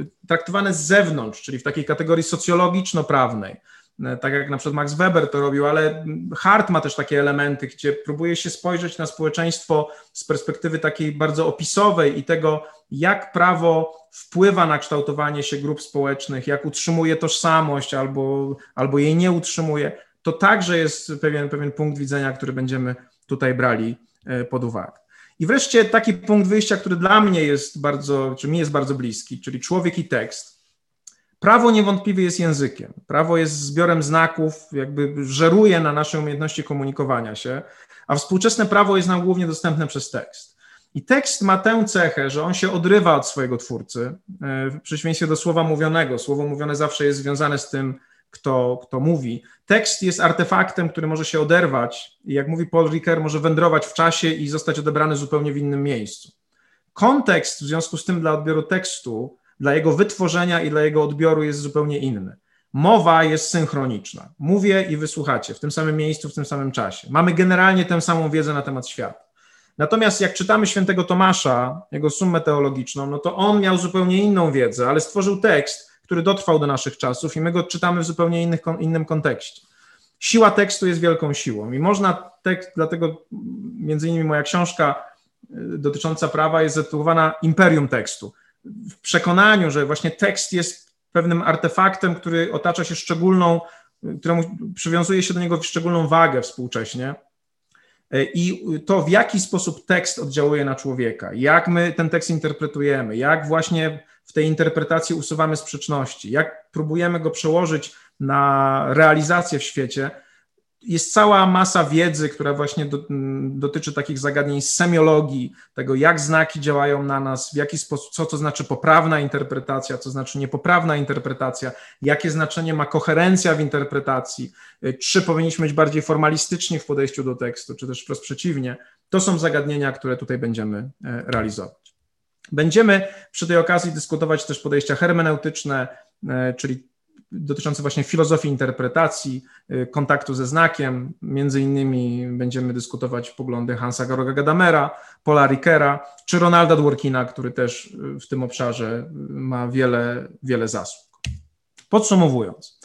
y, traktowane z zewnątrz, czyli w takiej kategorii socjologiczno-prawnej, y, tak jak na przykład Max Weber to robił, ale Hart ma też takie elementy, gdzie próbuje się spojrzeć na społeczeństwo z perspektywy takiej bardzo opisowej i tego, jak prawo wpływa na kształtowanie się grup społecznych, jak utrzymuje tożsamość albo, albo jej nie utrzymuje. To także jest pewien, pewien punkt widzenia, który będziemy tutaj brali y, pod uwagę. I wreszcie taki punkt wyjścia, który dla mnie jest bardzo, czy mi jest bardzo bliski, czyli człowiek i tekst. Prawo niewątpliwie jest językiem. Prawo jest zbiorem znaków, jakby żeruje na naszej umiejętności komunikowania się, a współczesne prawo jest nam głównie dostępne przez tekst. I tekst ma tę cechę, że on się odrywa od swojego twórcy, e, w przeciwieństwie do słowa mówionego. Słowo mówione zawsze jest związane z tym, kto, kto mówi. Tekst jest artefaktem, który może się oderwać i jak mówi Paul Ricoeur, może wędrować w czasie i zostać odebrany zupełnie w innym miejscu. Kontekst w związku z tym dla odbioru tekstu, dla jego wytworzenia i dla jego odbioru jest zupełnie inny. Mowa jest synchroniczna. Mówię i wysłuchacie w tym samym miejscu, w tym samym czasie. Mamy generalnie tę samą wiedzę na temat świata. Natomiast jak czytamy świętego Tomasza, jego summę teologiczną, no to on miał zupełnie inną wiedzę, ale stworzył tekst, który dotrwał do naszych czasów i my go czytamy w zupełnie innych, innym kontekście. Siła tekstu jest wielką siłą i można tekst, dlatego między innymi moja książka y, dotycząca prawa jest zatytułowana Imperium tekstu. W przekonaniu, że właśnie tekst jest pewnym artefaktem, który otacza się szczególną, któremu przywiązuje się do niego szczególną wagę współcześnie. Y, I to, w jaki sposób tekst oddziałuje na człowieka, jak my ten tekst interpretujemy, jak właśnie w tej interpretacji usuwamy sprzeczności, jak próbujemy go przełożyć na realizację w świecie, jest cała masa wiedzy, która właśnie do, dotyczy takich zagadnień semiologii, tego jak znaki działają na nas, w jaki sposób, co to znaczy poprawna interpretacja, co znaczy niepoprawna interpretacja, jakie znaczenie ma koherencja w interpretacji, czy powinniśmy być bardziej formalistyczni w podejściu do tekstu, czy też wprost przeciwnie. To są zagadnienia, które tutaj będziemy e, realizować. Będziemy przy tej okazji dyskutować też podejścia hermeneutyczne, e, czyli dotyczące właśnie filozofii interpretacji, e, kontaktu ze znakiem. Między innymi będziemy dyskutować poglądy Hansa Georga Gadamera, Paula Rickera czy Ronalda Dworkina, który też e, w tym obszarze ma wiele, wiele zasług. Podsumowując,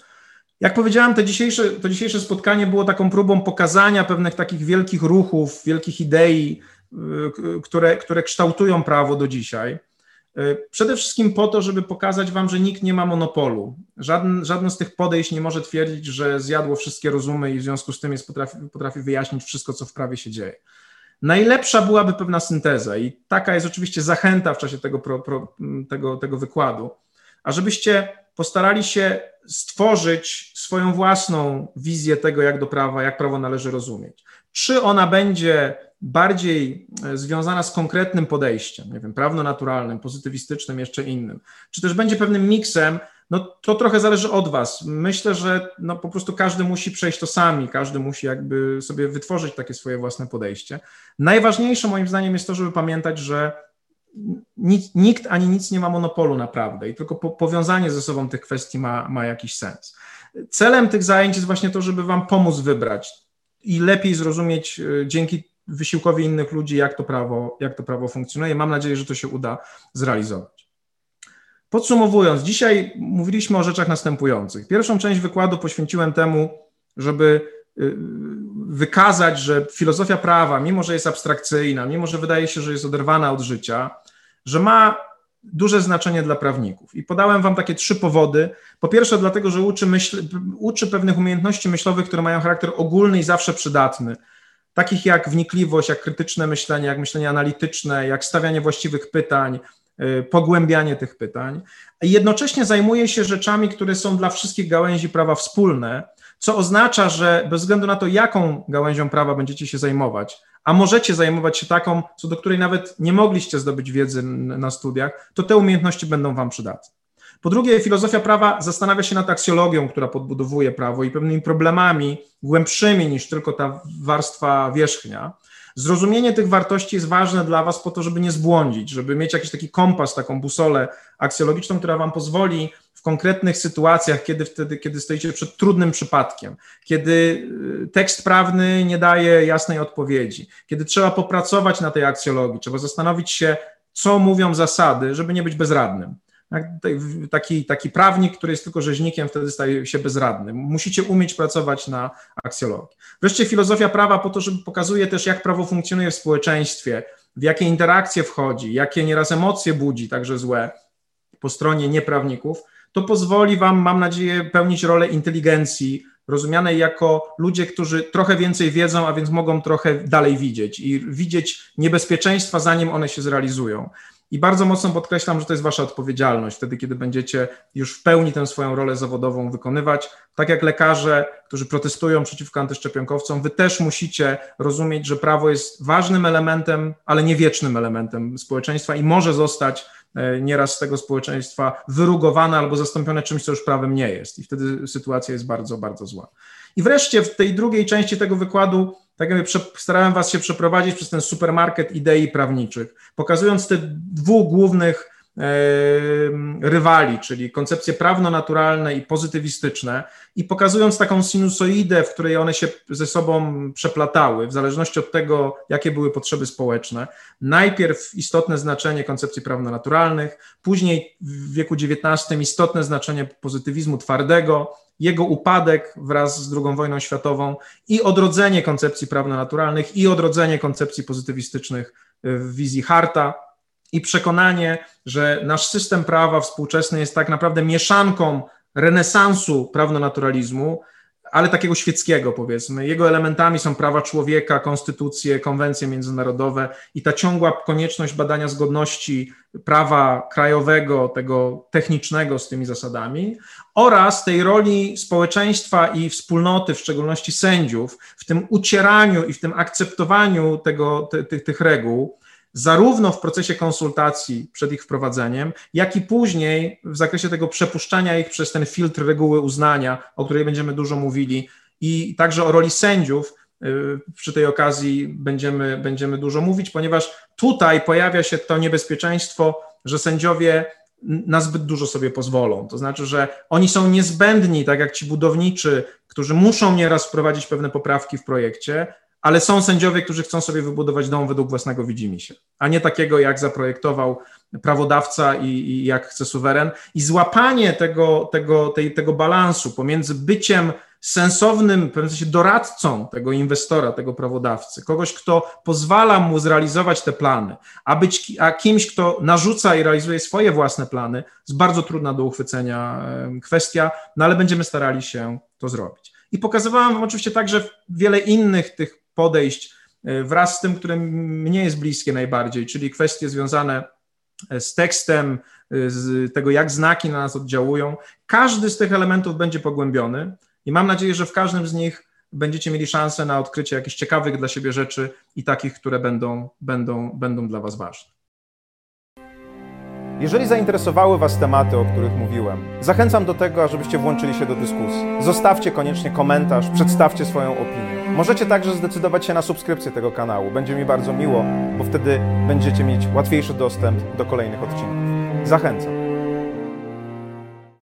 jak powiedziałem, to dzisiejsze, to dzisiejsze spotkanie było taką próbą pokazania pewnych takich wielkich ruchów, wielkich idei, które, które kształtują prawo do dzisiaj. Y, przede wszystkim po to, żeby pokazać Wam, że nikt nie ma monopolu. Żaden, żadne z tych podejść nie może twierdzić, że zjadło wszystkie rozumy i w związku z tym jest potrafi, potrafi wyjaśnić wszystko, co w prawie się dzieje. Najlepsza byłaby pewna synteza i taka jest oczywiście zachęta w czasie tego, pro, pro, tego, tego wykładu, ażebyście postarali się stworzyć swoją własną wizję tego, jak do prawa, jak prawo należy rozumieć. Czy ona będzie bardziej e, związana z konkretnym podejściem, nie wiem, prawno-naturalnym, pozytywistycznym, jeszcze innym, czy też będzie pewnym miksem, no to trochę zależy od Was. Myślę, że no po prostu każdy musi przejść to sami, każdy musi jakby sobie wytworzyć takie swoje własne podejście. Najważniejsze moim zdaniem jest to, żeby pamiętać, że nikt, ani nic nie ma monopolu naprawdę i tylko po, powiązanie ze sobą tych kwestii ma, ma jakiś sens. Celem tych zajęć jest właśnie to, żeby Wam pomóc wybrać i lepiej zrozumieć dzięki wysiłkowi innych ludzi, jak to prawo, jak to prawo funkcjonuje. Mam nadzieję, że to się uda zrealizować. Podsumowując, dzisiaj mówiliśmy o rzeczach następujących. Pierwszą część wykładu poświęciłem temu, żeby y, wykazać, że filozofia prawa, mimo że jest abstrakcyjna, mimo że wydaje się, że jest oderwana od życia, że ma duże znaczenie dla prawników. I podałem Wam takie trzy powody. Po pierwsze, dlatego, że uczy, myśl, uczy pewnych umiejętności myślowych, które mają charakter ogólny i zawsze przydatny takich jak wnikliwość, jak krytyczne myślenie, jak myślenie analityczne, jak stawianie właściwych pytań, y, pogłębianie tych pytań. I jednocześnie zajmuje się rzeczami, które są dla wszystkich gałęzi prawa wspólne, co oznacza, że bez względu na to, jaką gałęzią prawa będziecie się zajmować, a możecie zajmować się taką, co do której nawet nie mogliście zdobyć wiedzy na studiach, to te umiejętności będą Wam przydatne. Po drugie, filozofia prawa zastanawia się nad aksjologią, która podbudowuje prawo i pewnymi problemami głębszymi niż tylko ta warstwa wierzchnia. Zrozumienie tych wartości jest ważne dla Was po to, żeby nie zbłądzić, żeby mieć jakiś taki kompas, taką busolę aksjologiczną, która Wam pozwoli w konkretnych sytuacjach, kiedy wtedy, kiedy stoicie przed trudnym przypadkiem, kiedy y, tekst prawny nie daje jasnej odpowiedzi, kiedy trzeba popracować na tej aksjologii, trzeba zastanowić się, co mówią zasady, żeby nie być bezradnym. Tak, taki, taki prawnik, który jest tylko rzeźnikiem, wtedy staje się bezradny. Musicie umieć pracować na aksjologii. Wreszcie filozofia prawa po to, żeby pokazuje też, jak prawo funkcjonuje w społeczeństwie, w jakie interakcje wchodzi, jakie nieraz emocje budzi, także złe, po stronie nieprawników, to pozwoli Wam, mam nadzieję, pełnić rolę inteligencji, rozumianej jako ludzie, którzy trochę więcej wiedzą, a więc mogą trochę dalej widzieć i widzieć niebezpieczeństwa, zanim one się zrealizują. I bardzo mocno podkreślam, że to jest wasza odpowiedzialność wtedy, kiedy będziecie już w pełni tę swoją rolę zawodową wykonywać. Tak jak lekarze, którzy protestują przeciwko antyszczepionkowcom, wy też musicie rozumieć, że prawo jest ważnym elementem, ale nie wiecznym elementem społeczeństwa i może zostać e, nieraz z tego społeczeństwa wyrugowane albo zastąpione czymś, co już prawem nie jest. I wtedy sytuacja jest bardzo, bardzo zła. I wreszcie w tej drugiej części tego wykładu tak jakby starałem Was się przeprowadzić przez ten supermarket idei prawniczych, pokazując te dwóch głównych rywali, czyli koncepcje prawno-naturalne i pozytywistyczne, i pokazując taką sinusoidę, w której one się ze sobą przeplatały, w zależności od tego, jakie były potrzeby społeczne. Najpierw istotne znaczenie koncepcji prawno-naturalnych, później w wieku XIX istotne znaczenie pozytywizmu twardego, jego upadek wraz z II wojną światową i odrodzenie koncepcji prawno-naturalnych i odrodzenie koncepcji pozytywistycznych w wizji Harta i przekonanie, że nasz system prawa współczesny jest tak naprawdę mieszanką renesansu prawno-naturalizmu ale takiego świeckiego powiedzmy. Jego elementami są prawa człowieka, konstytucje, konwencje międzynarodowe i ta ciągła konieczność badania zgodności prawa krajowego, tego technicznego z tymi zasadami oraz tej roli społeczeństwa i wspólnoty, w szczególności sędziów, w tym ucieraniu i w tym akceptowaniu tego, ty, ty, tych reguł, zarówno w procesie konsultacji przed ich wprowadzeniem, jak i później w zakresie tego przepuszczania ich przez ten filtr reguły uznania, o której będziemy dużo mówili, i także o roli sędziów. Y, przy tej okazji będziemy, będziemy dużo mówić, ponieważ tutaj pojawia się to niebezpieczeństwo, że sędziowie na zbyt dużo sobie pozwolą. To znaczy, że oni są niezbędni, tak jak ci budowniczy, którzy muszą nieraz wprowadzić pewne poprawki w projekcie, ale są sędziowie, którzy chcą sobie wybudować dom według własnego widzimisię, a nie takiego, jak zaprojektował prawodawca i, i jak chce suweren. I złapanie tego, tego, tej, tego balansu pomiędzy byciem sensownym, w pewnym sensie doradcą tego inwestora, tego prawodawcy, kogoś, kto pozwala mu zrealizować te plany, a być a kimś, kto narzuca i realizuje swoje własne plany, jest bardzo trudna do uchwycenia kwestia, no ale będziemy starali się to zrobić. I pokazywałem Wam oczywiście także wiele innych tych podejść e, wraz z tym, które mnie jest bliskie najbardziej, czyli kwestie związane e, z tekstem, e, z tego, jak znaki na nas oddziałują. Każdy z tych elementów będzie pogłębiony i mam nadzieję, że w każdym z nich będziecie mieli szansę na odkrycie jakichś ciekawych dla siebie rzeczy i takich, które będą, będą, będą dla Was ważne. Jeżeli zainteresowały Was tematy, o których mówiłem, zachęcam do tego, ażebyście włączyli się do dyskusji. Zostawcie koniecznie komentarz, przedstawcie swoją opinię. Możecie także zdecydować się na subskrypcję tego kanału. Będzie mi bardzo miło, bo wtedy będziecie mieć łatwiejszy dostęp do kolejnych odcinków. Zachęcam.